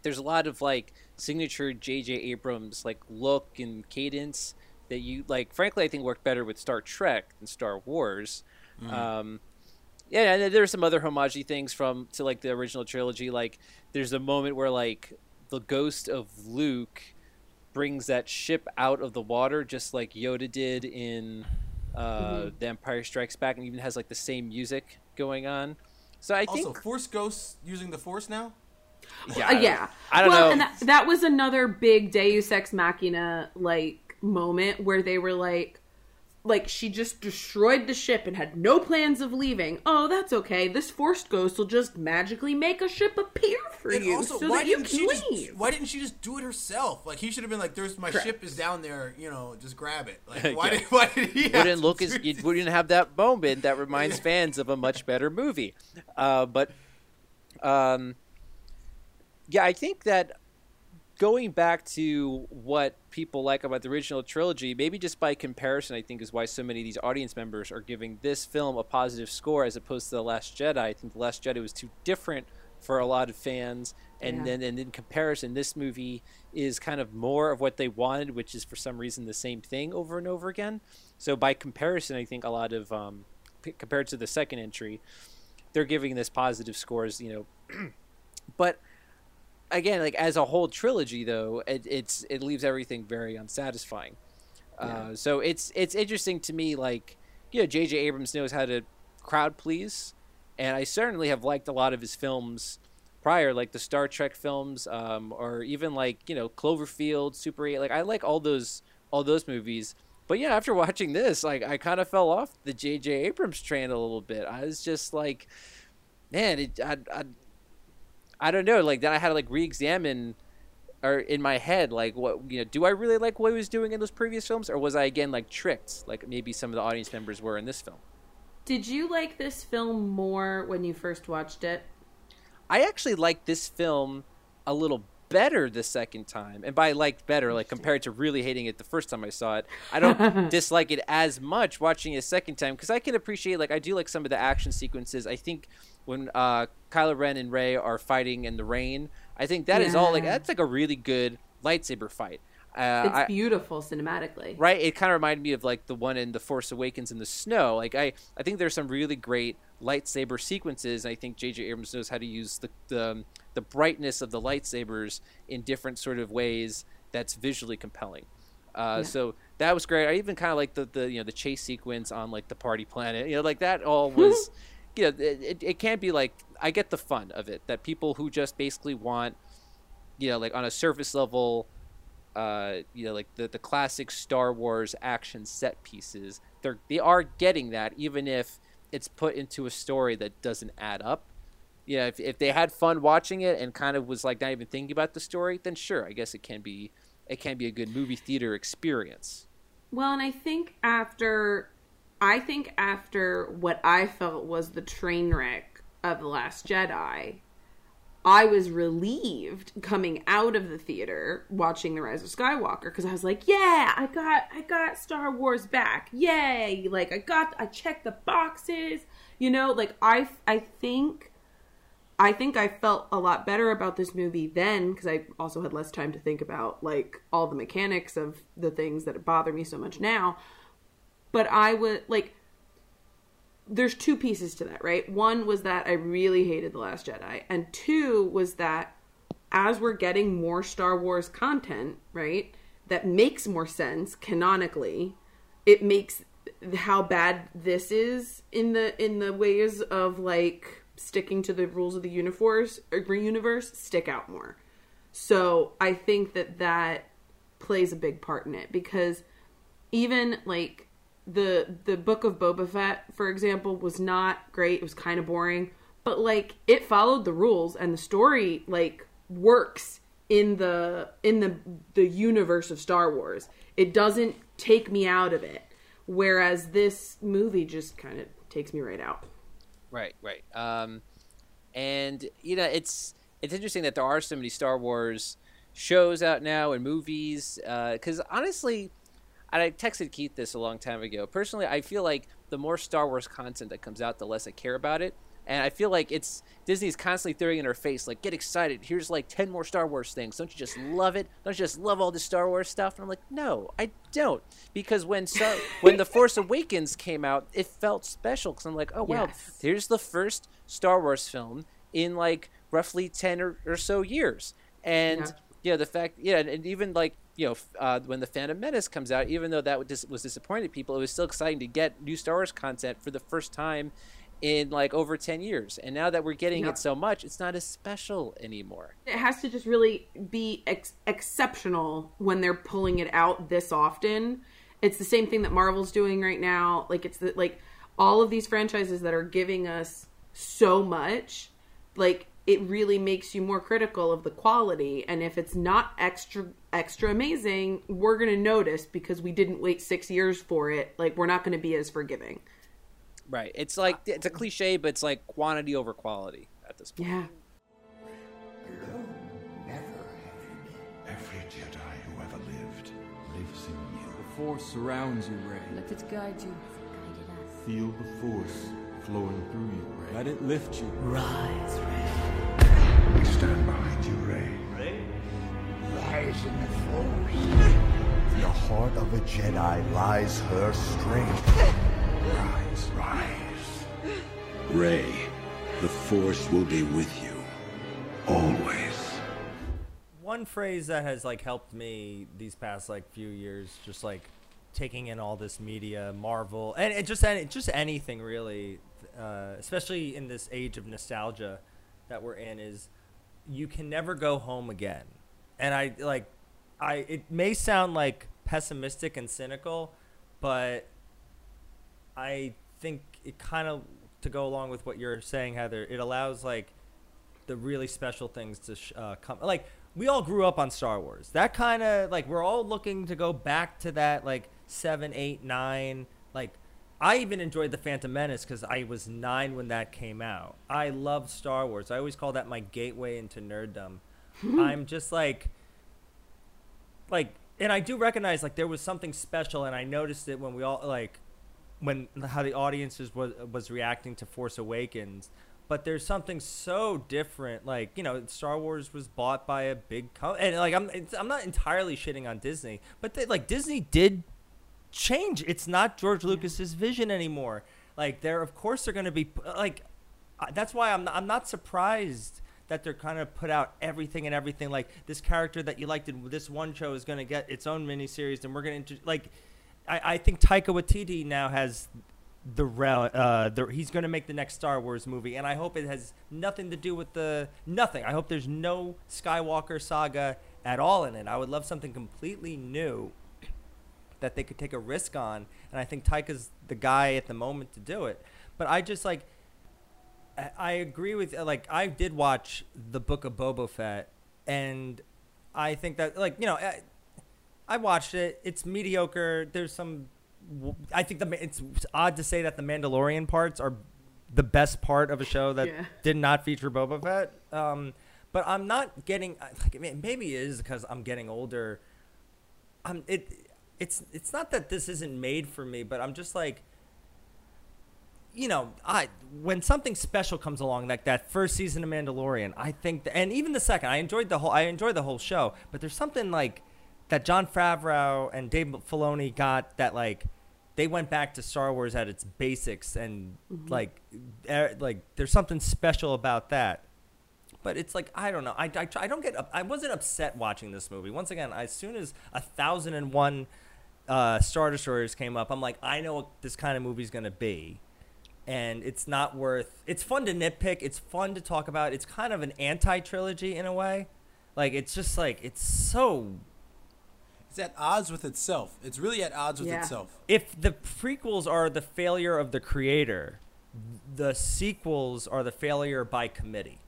there's a lot of like signature J.J. Abrams like look and cadence that you like. Frankly, I think work better with Star Trek than Star Wars. Um, yeah, and there are some other homage things from to like the original trilogy. Like, there's a moment where like the ghost of Luke brings that ship out of the water, just like Yoda did in uh, The Empire Strikes Back, and even has like the same music going on. So I Also, think Force Ghosts using the Force now. yeah, Uh, yeah. I don't well, know. and that, that was another big Deus Ex Machina like moment where they were like, like she just destroyed the ship and had no plans of leaving. Oh, that's okay. This forced ghost will just magically make a ship appear for And you also, so why that you didn't can she just leave. why didn't she just do it herself? Like he should have been like, "There's my Correct. ship is down there. You know, just grab it." Like why Yeah. did why did he? wouldn't to look do as you wouldn't have that moment that reminds fans of a much better movie. Uh, but um, yeah, I think that going back to what people like about the original trilogy, maybe just by comparison, I think is why so many of these audience members are giving this film a positive score as opposed to the Last Jedi. I think the Last Jedi was too different for a lot of fans, and Yeah. then and in comparison, this movie is kind of more of what they wanted, which is for some reason the same thing over and over again. So by comparison, I think a lot of um, p- compared to the second entry, they're giving this positive scores. You know, but again, like as a whole trilogy, though, it, it's it leaves everything very unsatisfying. Uh, so it's it's interesting to me, like you know, J.J. Abrams knows how to crowd please, and I certainly have liked a lot of his films prior, like the Star Trek films, um, or even like you know Cloverfield, Super Eight. Like I like all those all those movies. But yeah, after watching this, like I kind of fell off the J.J. Abrams train a little bit. I was just like, man, it, I, I, I don't know. Like then I had to like re-examine, or in my head, like what you know, do I really like what he was doing in those previous films, or was I again like tricked, like maybe some of the audience members were in this film? Did you like this film more when you first watched it? I actually liked this film a little better the second time, and by liked better, like compared to really hating it the first time I saw it, I don't dislike it as much watching it a second time because I can appreciate like I do like some of the action sequences. I think when uh, Kylo Ren and Rey are fighting in the rain, I think that is all like that's like a really good lightsaber fight. Uh, It's I- beautiful cinematically. right? It kind of reminded me of like the one in the force awakens in the snow. Like i i think there's some really great lightsaber sequences and i think jj abrams knows how to use the the, the brightness of the lightsabers in different sort of ways that's visually compelling. Uh, Yeah. so that was great. I even kind of like the the you know the chase sequence on like the party planet. You know like that all was you know it, it, can't be like i get the fun of it that people who just basically want you know like on a surface level uh, you know, like the, the classic Star Wars action set pieces. They're they are getting that, even if it's put into a story that doesn't add up. You know, if if they had fun watching it and kind of was like not even thinking about the story, then sure, I guess it can be it can be a good movie theater experience. Well, and I think after, I think after what I felt was the train wreck of The Last Jedi, I was relieved coming out of the theater watching The Rise of Skywalker because I was like, yeah, I got, I got Star Wars back. Yay. Like I got, I checked the boxes, you know, like I, I think, I think I felt a lot better about this movie then because I also had less time to think about like all the mechanics of the things that bother me so much now. But I would like there's two pieces to that, right? One was that I really hated The Last Jedi, and two was that as we're getting more Star Wars content, right, that makes more sense canonically, it makes how bad this is in the in the ways of like sticking to the rules of the universe or universe stick out more. So I think that that plays a big part in it because even like the the book of Boba Fett, for example, was not great. It was kind of boring, but like it followed the rules and the story like works in the in the the universe of Star Wars. It doesn't take me out of it. Whereas this movie just kind of takes me right out. Right, right. Um, and you know, it's it's interesting that there are so many Star Wars shows out now and movies. Because honestly, and I texted Keith this a long time ago. Personally, I feel like the more Star Wars content that comes out, the less I care about it. And I feel like it's Disney's constantly throwing in our face, like, get excited. Here's like 10 more Star Wars things. Don't you just love it? Don't you just love all this Star Wars stuff? And I'm like, no, I don't. Because when Star- when The Force Awakens came out, it felt special. Because I'm like, oh, wow, Yes. here's the first Star Wars film in like roughly 10 or, or so years. And Yeah. Yeah, the fact, yeah, and, and even like you know, uh, when the Phantom Menace comes out, even though that was, dis- was disappointing people, it was still exciting to get new Star Wars content for the first time in like over ten years. And now that we're getting Yeah. it so much, it's not as special anymore. It has to just really be ex- exceptional when they're pulling it out this often. It's the same thing that Marvel's doing right now. Like it's the, like all of these franchises that are giving us so much. Like it really makes you more critical of the quality. And if it's not extra extra amazing, we're gonna notice because we didn't wait six years for it. Like we're not gonna be as forgiving. Right? It's like it's a cliche, but it's like quantity over quality at this point. Yeah. Every Jedi who ever lived lives in you. The Force surrounds you, Rey. Let it guide you. Feel the Force flowing through you, Rey. Let it lift you. Rise, Rey. We stand behind you, Rey. Rise in the Force. In the heart of a Jedi lies her strength. Rise, rise. Rey, the Force will be with you. Always. One phrase that has like helped me these past like few years, just like taking in all this media, Marvel, and it just any, just anything really, uh, especially in this age of nostalgia that we're in, is you can never go home again. And I like, I it may sound like pessimistic and cynical, but I think it kind of to go along with what you're saying, Heather. It allows like the really special things to sh- uh, come. Like we all grew up on Star Wars. That kind of like we're all looking to go back to that like seven, eight, nine. Like I even enjoyed the Phantom Menace because I was nine when that came out. I love Star Wars. I always call that my gateway into nerddom. I'm just like like and I do recognize like there was something special and I noticed it when we all like when how the audiences was was reacting to Force Awakens but there's something so different. Like you know, Star Wars was bought by a big company, and like I'm it's, I'm not entirely shitting on Disney, but they, like Disney did change. It's not George Lucas's vision anymore. Like they're of course they're going to be like that's why I'm I'm not surprised that they're kind of put out everything and everything. Like this character that you liked in this one show is going to get its own miniseries, and we're going to like. I, I think Taika Waititi now has the rel- uh, the, he's going to make the next Star Wars movie, and I hope it has nothing to do with the nothing. I hope there's no Skywalker saga at all in it. I would love something completely new that they could take a risk on, and I think Taika's the guy at the moment to do it. But I just like I- I agree with like I did watch the Book of Boba Fett, and I think that like you know I, I watched it. It's mediocre. There's some. I think the it's odd to say that the Mandalorian parts are the best part of a show that Yeah. did not feature Boba Fett. Um, but I'm not getting like maybe it is because I'm getting older. I'm it. It's it's not that this isn't made for me, but I'm just like you know, I when something special comes along like that first season of Mandalorian, I think, and even the second, I enjoyed the whole. I enjoyed the whole show, but there's something like that Jon Favreau and Dave Filoni got that like they went back to Star Wars at its basics, and Mhm. like, er, like there's something special about that. But it's like I don't know. I, I, I don't get. I wasn't upset watching this movie. Once again, as soon as a thousand and one uh, Star Destroyers came up, I'm like, I know what this kind of movie's gonna be, and it's not worth. It's fun to nitpick. It's fun to talk about. It's kind of an anti trilogy in a way. Like it's just like it's so. It's at odds with itself. It's really at odds with itself. If the prequels are the failure of the creator, the sequels are the failure by committee.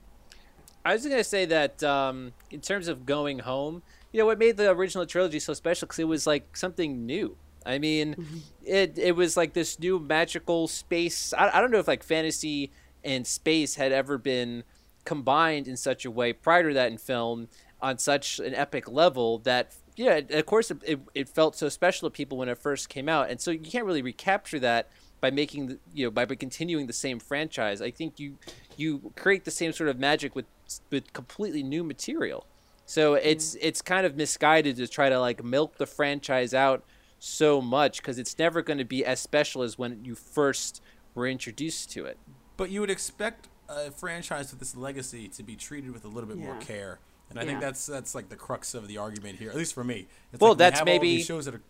I was going to say that um, in terms of going home, you know, what made the original trilogy so special because it was like something new. I mean, mm-hmm. it it was like this new magical space. I, I don't know if like fantasy and space had ever been combined in such a way prior to that in film on such an epic level that yeah of course it, it, it felt so special to people when it first came out and so you can't really recapture that by making the, you know by, by continuing the same franchise i think you you create the same sort of magic with with completely new material so it's it's kind of misguided to try to like milk the franchise out so much because it's never going to be as special as when you first were introduced to it But you would expect a franchise with this legacy to be treated with a little bit more care, and I think that's that's like the crux of the argument here, at least for me. It's Well, like we that's have maybe- shows that are.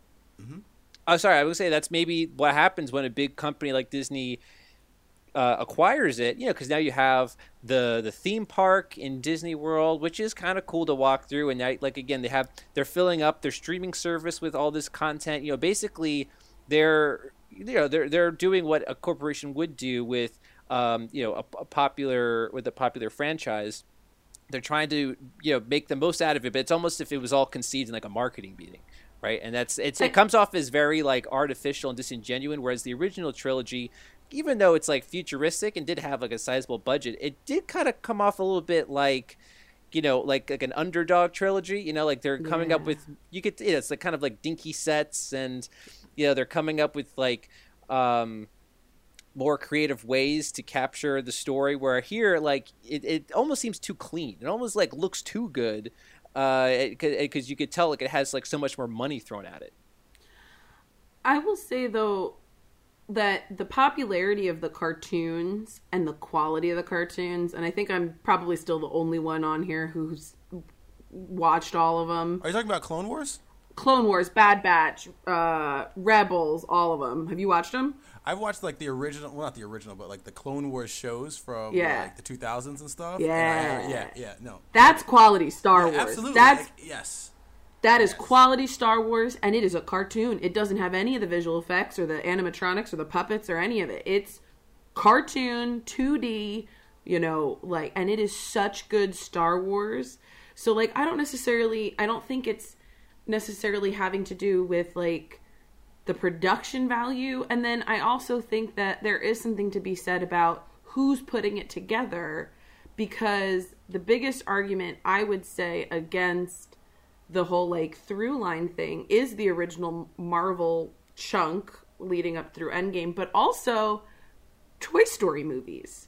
Mhm. Oh, sorry. I would say that's maybe what happens when a big company like Disney uh, acquires it. You know, because now you have the the theme park in Disney World, which is kind of cool to walk through. And now, like again, they have they're filling up their streaming service with all this content. You know, basically they're you know they're they're doing what a corporation would do with um, you know a, a popular with a popular franchise. They're trying to you know make the most out of it, but it's almost if it was all conceived in like a marketing meeting right? And that's it's it comes off as very like artificial and disingenuous. Whereas the original trilogy, even though it's like futuristic and did have like a sizable budget, it did kind of come off a little bit like you know like like an underdog trilogy. You know, like they're coming up with you could you know, it's like kind of like dinky sets and you know they're coming up with like. um more creative ways to capture the story where here like it, it almost seems too clean it almost like looks too good uh because you could tell like it has like so much more money thrown at it I will say though that the popularity of the cartoons and the quality of the cartoons, and I think I'm probably still the only one on here who's watched all of them. Are you talking about Clone Wars? Clone Wars, Bad Batch, uh, Rebels, all of them. Have you watched them? I've watched like the original, well, not the original, but like the Clone Wars shows from Yeah. like the 2000s and stuff. Yeah. And I- yeah, yeah, no. That's quality Star Yeah, Wars. absolutely. That's Like, yes. That is quality Star Wars, and it is a cartoon. It doesn't have any of the visual effects or the animatronics or the puppets or any of it. It's cartoon, 2D, you know, like, and it is such good Star Wars. So, like, I don't necessarily, I don't think it's necessarily having to do with, like, the production value. And then I also think that there is something to be said about who's putting it together because the biggest argument I would say against the whole like through line thing is the original Marvel chunk leading up through Endgame, but also Toy Story movies.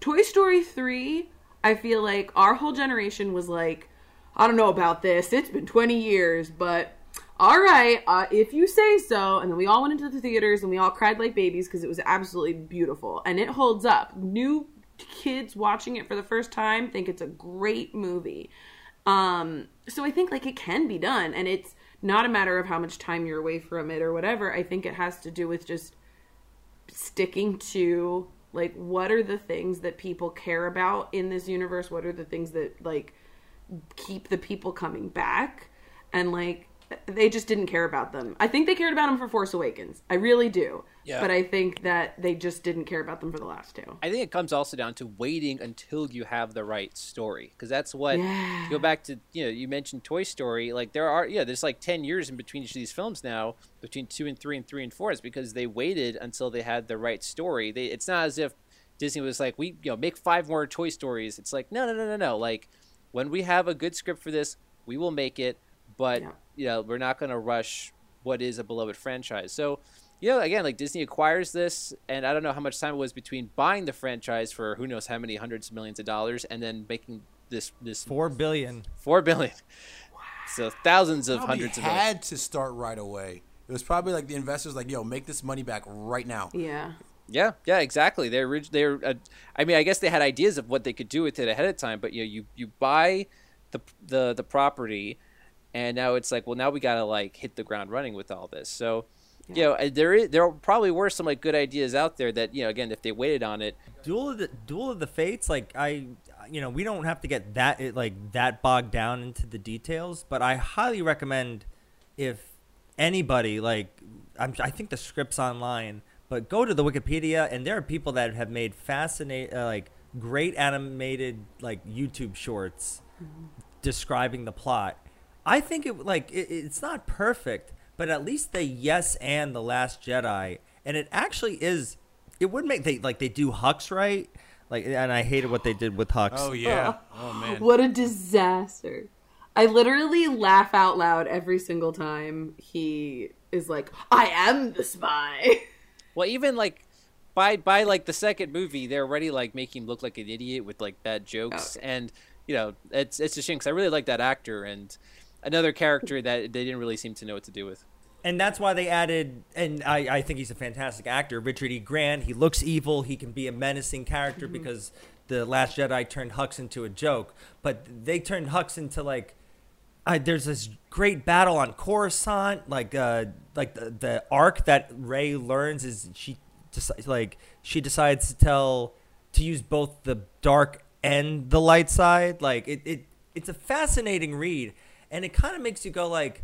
Toy Story 3, I feel like our whole generation was like, I don't know about this. It's been 20 years, but all right, uh, if you say so. And then we all went into the theaters and we all cried like babies because it was absolutely beautiful. And it holds up. New kids watching it for the first time think it's a great movie. Um, so I think like it can be done. And it's not a matter of how much time you're away from it or whatever. I think it has to do with just sticking to like what are the things that people care about in this universe what are the things that like keep the people coming back and like they just didn't care about them. I think they cared about them for force awakens. I really do. Yeah. but i think that they just didn't care about them for the last two. I think it comes also down to waiting until you have the right story because that's what Yeah. go back to you know you mentioned Toy Story like there are yeah there's like 10 years in between each of these films now between 2 and 3 and 3 and 4 it's because they waited until they had the right story. They it's not as if Disney was like we you know make five more Toy Stories. It's like no no no no no. Like when we have a good script for this we will make it but you know we're not going to rush what is a beloved franchise so you know, again, like Disney acquires this, and I don't know how much time it was between buying the franchise for who knows how many hundreds of millions of dollars, and then making this this Four billion. four billion. So thousands of Probably hundreds of had to start right away. It was probably like the investors like, yo, make this money back right now. yeah Yeah, yeah, exactly. They're they're. Uh, I mean, I guess they had ideas of what they could do with it ahead of time, but you know, you you buy the the the property, and now it's like, well, now we gotta like hit the ground running with all this. So, you know, uh, there is there probably were some like good ideas out there that you know, again, if they waited on it, Duel of the Duel of the Fates, like I, you know, we don't have to get that it, like that bogged down into the details, but I highly recommend if anybody like I'm, I think the script's online, but go to the Wikipedia and there are people that have made fascinating uh, like great animated like YouTube shorts describing the plot. I think it like it, it's not perfect, but at least the yes and the Last Jedi, and it actually is. It would make they like they do Hux right, like, and I hated what they did with Hux. Oh yeah. Oh, oh man. what a disaster i literally laugh out loud every single time he is like i am the spy Well, even like by by like the second movie, they're already like making him look like an idiot with like bad jokes, oh. and you know it's it's a shame because I really like that actor and another character that they didn't really seem to know what to do with. and that's why they added and I, I think he's a fantastic actor richard e. Grant. He looks evil. He can be a menacing character because the last jedi turned hux into a joke. But they turned hux into like I, there's this great battle on coruscant like uh like the, the arc that Rey learns is she deci- like she decides to tell to use both the dark and the light side. Like it, it it's a fascinating read and it kind of makes you go like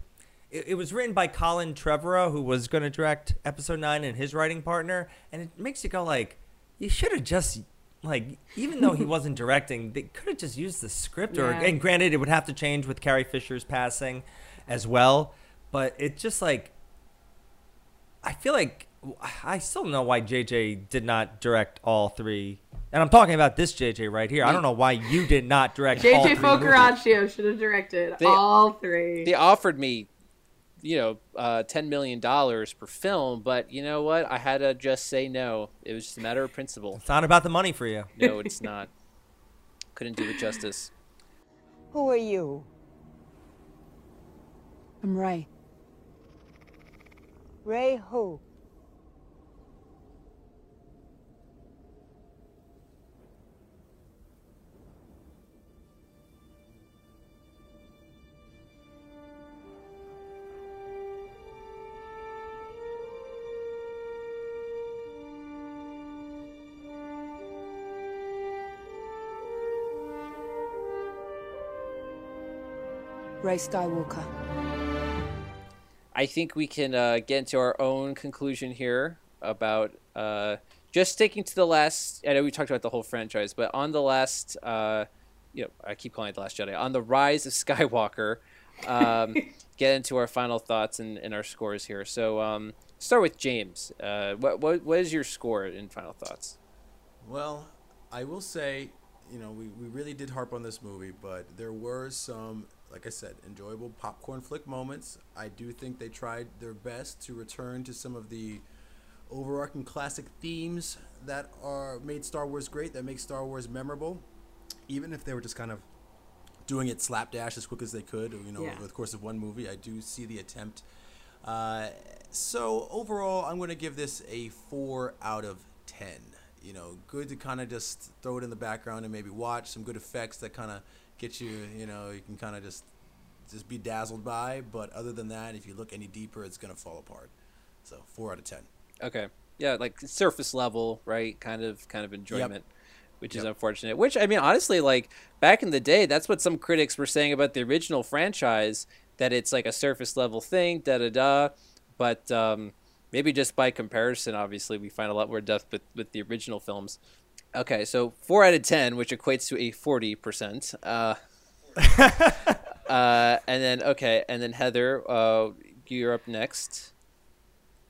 it, it was written by Colin Trevorrow, who was going to direct episode nine and his writing partner, and it makes you go like, you should have just like, even though he wasn't directing, they could have just used the script. Or Yeah. and granted, it would have to change with Carrie Fisher's passing, as well. But it just like, I feel like I still don't know why JJ did not direct all three. And I'm talking about this JJ right here. I don't know why you did not direct all jj three movies. Focaccia should have directed They- all three They offered me, you know, uh, ten million dollars per film, but you know what? I had to just say no. It was just a matter of principle. It's not about the money for you. No, it's not. Couldn't do it justice. Who are you? I'm Rey. Rey who? Rey Skywalker. I think we can uh, get into our own conclusion here about uh, just sticking to the last. I know we talked about the whole franchise, but on the last, uh, you know, I keep calling it the Last Jedi. On the Rise of Skywalker, um, get into our final thoughts and, and our scores here. So um, start with James. Uh, what, what what is your score in final thoughts? Well, I will say, you know, we, we really did harp on this movie, but there were some, like I said, enjoyable popcorn flick moments. I do think they tried their best to return to some of the overarching classic themes that are made Star Wars great, that make Star Wars memorable, even if they were just kind of doing it slapdash as quick as they could. You know, Yeah. over the course of one movie, I do see the attempt. Uh, so overall, I'm going to give this a four out of ten. You know, good to kind of just throw it in the background and maybe watch some good effects that kind of get you. You know, you can kind of just just be dazzled by. But other than that, if you look any deeper, it's going to fall apart. So four out of ten. Okay. Yeah, like surface level, right? Kind of kind of enjoyment. Which is unfortunate. Which I mean, honestly, like back in the day, that's what some critics were saying about the original franchise, that it's like a surface level thing, da da da. But um, maybe just by comparison, obviously, we find a lot more depth with, with the original films. Okay, so four out of ten, which equates to a forty percent. Uh, uh, and then okay, and then Heather, uh, you're up next.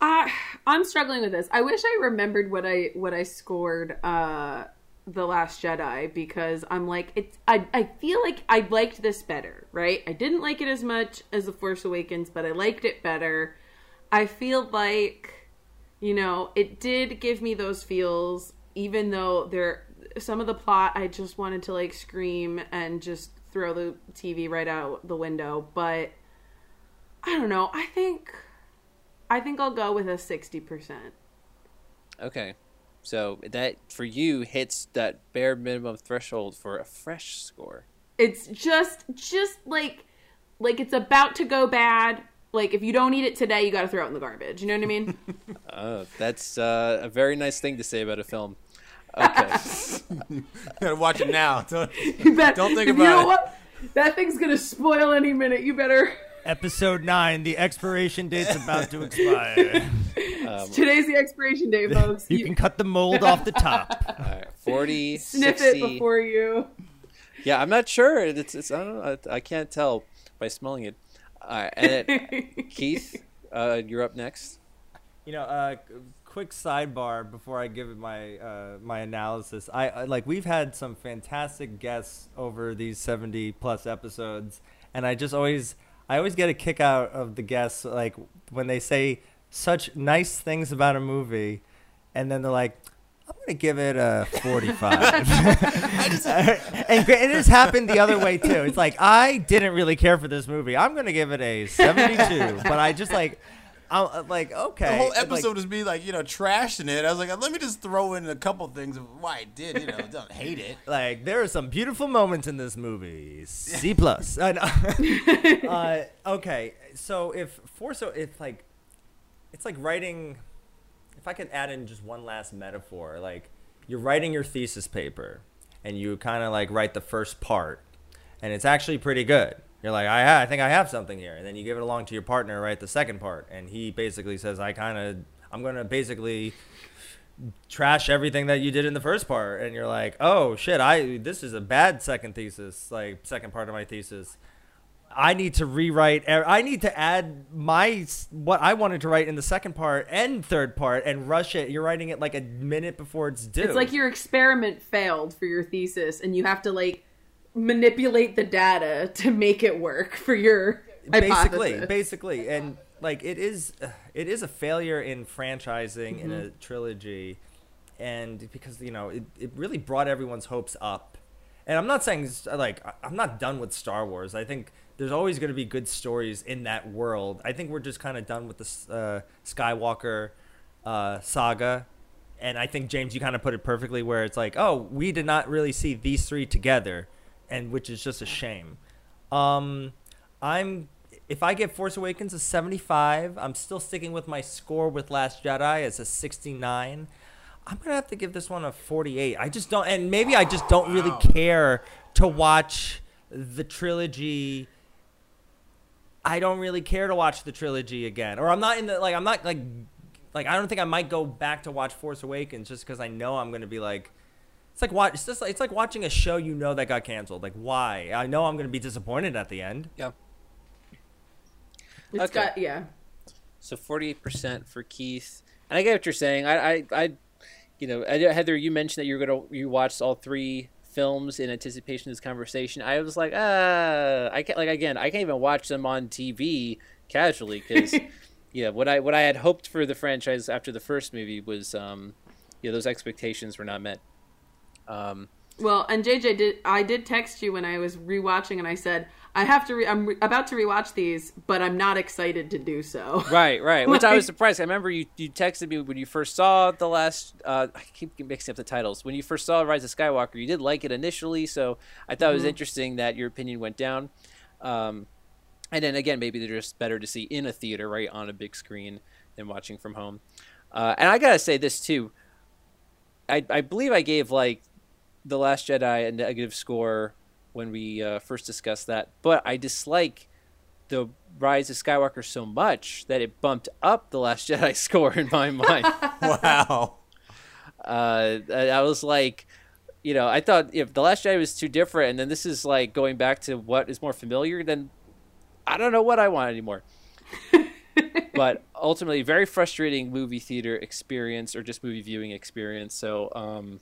I I'm struggling with this. I wish I remembered what I what I scored uh the last Jedi because I'm like it's I I feel like I liked this better, right? I didn't like it as much as The Force Awakens, but I liked it better. I feel like you know, it did give me those feels even though there some of the plot I just wanted to like scream and just throw the TV right out the window, but I don't know. I think I think I'll go with a 60%. Okay. So that for you hits that bare minimum threshold for a fresh score. It's just just like like it's about to go bad. Like if you don't eat it today, you got to throw it in the garbage. You know what I mean? Oh, that's uh, a very nice thing to say about a film. Okay. you gotta watch it now. Don't, you bet. don't think about you know it. what? That thing's going to spoil any minute. You better Episode nine. The expiration date's about to expire. Today's the expiration date, folks. You can cut the mold off the top. All right, 40, sniff 60. it before you. Yeah, I'm not sure. It's, it's I don't know. I, I can't tell by smelling it. All right, and then, Keith, uh, you're up next. You know, uh, quick sidebar before I give it my uh, my analysis. I, I like we've had some fantastic guests over these seventy plus episodes, and I just always I always get a kick out of the guests like when they say such nice things about a movie, and then they're like. I'm gonna give it a 45. and gra- it has happened the other way too. It's like I didn't really care for this movie. I'm gonna give it a 72, but I just like, I'm like okay. The whole Like, episode was me like you know trashing it. I was like, let me just throw in a couple things of why I did. You know, don't hate it. like there are some beautiful moments in this movie. C plus. I know. uh, okay, so if for so if like, it's like writing. If I could add in just one last metaphor, like you're writing your thesis paper, and you kind of like write the first part, and it's actually pretty good. You're like, I, ha- I think I have something here, and then you give it along to your partner, right? the second part, and he basically says, I kind of, I'm gonna basically trash everything that you did in the first part. And you're like oh shit i this is a bad second thesis like second part of my thesis. I need to rewrite i need to add my what i wanted to write in the second part and third part and rush it. You're writing it like a minute before it's due. It's like your experiment failed for your thesis, and you have to like manipulate the data to make it work for your basically hypothesis. basically and like it is it is a failure in franchising in a Mhm. trilogy and because you know it, it really brought everyone's hopes up. And i'm not saying like i'm not done with star wars. I think there's always going to be good stories in that world. I think we're just kind of done with the uh, skywalker uh, saga. And i think james you kind of put it perfectly where it's like oh we did not really see these three together and which is just a shame um I'm if I get Force Awakens a 75, I'm still sticking with my score with Last Jedi as a 69. I'm gonna have to give this one a 48. I just don't, and maybe I just don't really care to watch the trilogy. I don't really care to watch the trilogy again, or I'm not in the like I'm not like like I don't think I might go back to watch Force Awakens just because I know I'm gonna be like. It's like watch. It's just it's like watching a show you know that got canceled. Like why? I know I'm gonna be disappointed at the end. Yeah. It's Okay. got yeah. So 48% for Keith. And I get what you're saying. I, I, I you know, Heather, you mentioned that you were going to, you watched all three films in anticipation of this conversation. I was like, ah, I can't, like, again, I can't even watch them on TV casually because yeah, what I what I had hoped for the franchise after the first movie was, um, yeah, those expectations were not met. Um, well, and JJ did. I did text you when I was rewatching, and I said I have to. Re- I'm re- about to rewatch these, but I'm not excited to do so. Right, right. Which like, I was surprised. I remember you you texted me when you first saw the last. Uh, I keep mixing up the titles. When you first saw Rise of Skywalker, you did like it initially, so I thought mm-hmm. it was interesting that your opinion went down. Um, and then again, maybe they're just better to see in a theater, right, on a big screen than watching from home. Uh, and I gotta say this too. I I believe I gave like the Last Jedi a negative score when we uh, first discussed that, but I dislike the Rise of Skywalker so much that it bumped up the Last Jedi score in my mind. wow. Uh, I was like, you know, I thought if the Last Jedi was too different, and then this is like going back to what is more familiar, then I don't know what I want anymore. but ultimately, very frustrating movie theater experience or just movie viewing experience. So, um,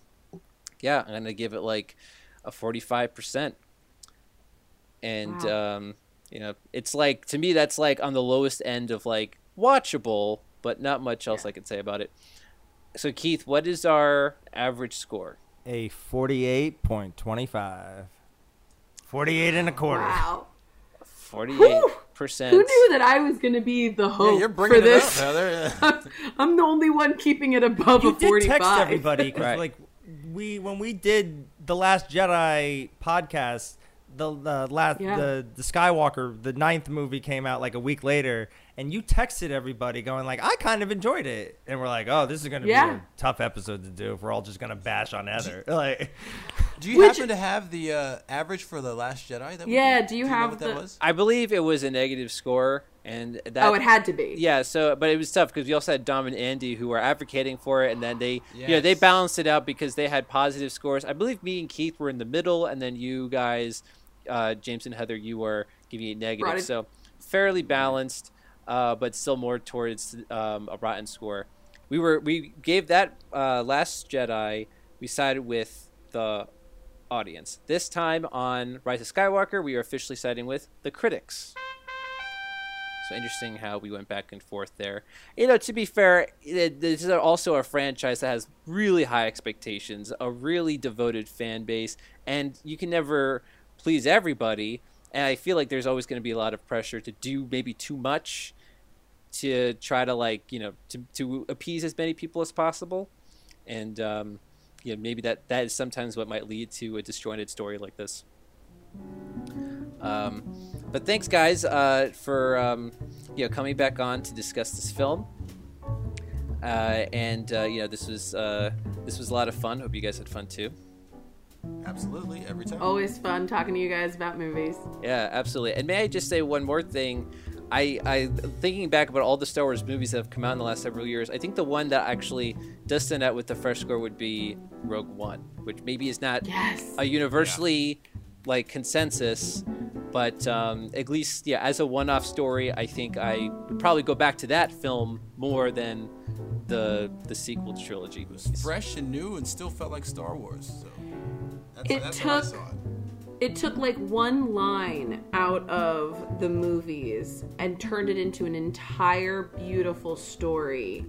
yeah, I'm gonna give it like a 45%. And wow. um, you know, it's like to me that's like on the lowest end of like watchable, but not much else yeah. I can say about it. So Keith, what is our average score? A 48.25. 48 and a quarter. Wow. 48 percent. Who knew that I was going to be the host yeah, you're bringing for this? It up, I'm the only one keeping it above you a 45. Did text everybody because right. like we when we did the Last Jedi podcast, the the last yeah. the the Skywalker the ninth movie came out like a week later, and you texted everybody going like, I kind of enjoyed it, and we're like, oh, this is gonna yeah. be a tough episode to do if we're all just gonna bash on Heather. like, do you Which, happen to have the uh, average for the Last Jedi? That yeah, do you, do you have the? Was? I believe it was a negative score and that, oh, it had to be. Yeah. So, but it was tough because we also had Dom and Andy who were advocating for it, and then they, yes. you know, they balanced it out because they had positive scores. I believe me and Keith were in the middle, and then you guys, uh, James and Heather, you were giving it negative. It. So fairly balanced, uh, but still more towards um, a rotten score. We were we gave that uh, Last Jedi. We sided with the audience. This time on Rise of Skywalker, we are officially siding with the critics. So interesting how we went back and forth there. You know, to be fair, this is also a franchise that has really high expectations, a really devoted fan base, and you can never please everybody. And I feel like there's always going to be a lot of pressure to do maybe too much to try to like you know to to appease as many people as possible, and um, you know maybe that that is sometimes what might lead to a disjointed story like this. Um, but thanks, guys, uh, for um, you know coming back on to discuss this film. Uh, and uh, you know this was uh, this was a lot of fun. Hope you guys had fun too. Absolutely, every time. Always fun talking to you guys about movies. Yeah, absolutely. And may I just say one more thing? I, I thinking back about all the Star Wars movies that have come out in the last several years. I think the one that actually does stand out with the fresh score would be Rogue One, which maybe is not yes. a universally yeah. Like consensus, but um, at least, yeah, as a one-off story, I think I would probably go back to that film more than the the sequel trilogy. It was fresh and new, and still felt like Star Wars. So that's, it that's took it. it took like one line out of the movies and turned it into an entire beautiful story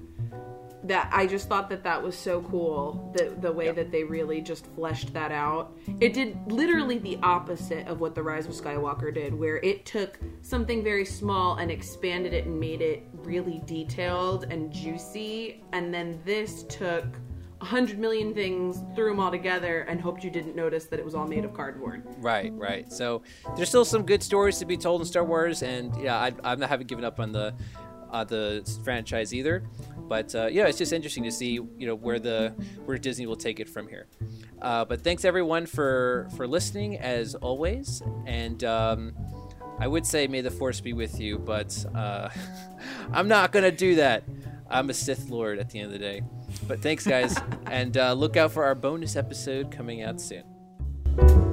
that I just thought that that was so cool the the way yep. that they really just fleshed that out. It did literally the opposite of what the Rise of Skywalker did, where it took something very small and expanded it and made it really detailed and juicy, and then this took a hundred million things, threw them all together, and hoped you didn't notice that it was all made of cardboard. Right, right. So there's still some good stories to be told in Star Wars, and yeah, I, I'm not haven't given up on the uh, the franchise either. But uh, yeah, it's just interesting to see you know where the where Disney will take it from here. Uh, but thanks everyone for for listening as always, and um, I would say may the force be with you, but uh, I'm not gonna do that. I'm a Sith Lord at the end of the day. But thanks guys, and uh, look out for our bonus episode coming out soon.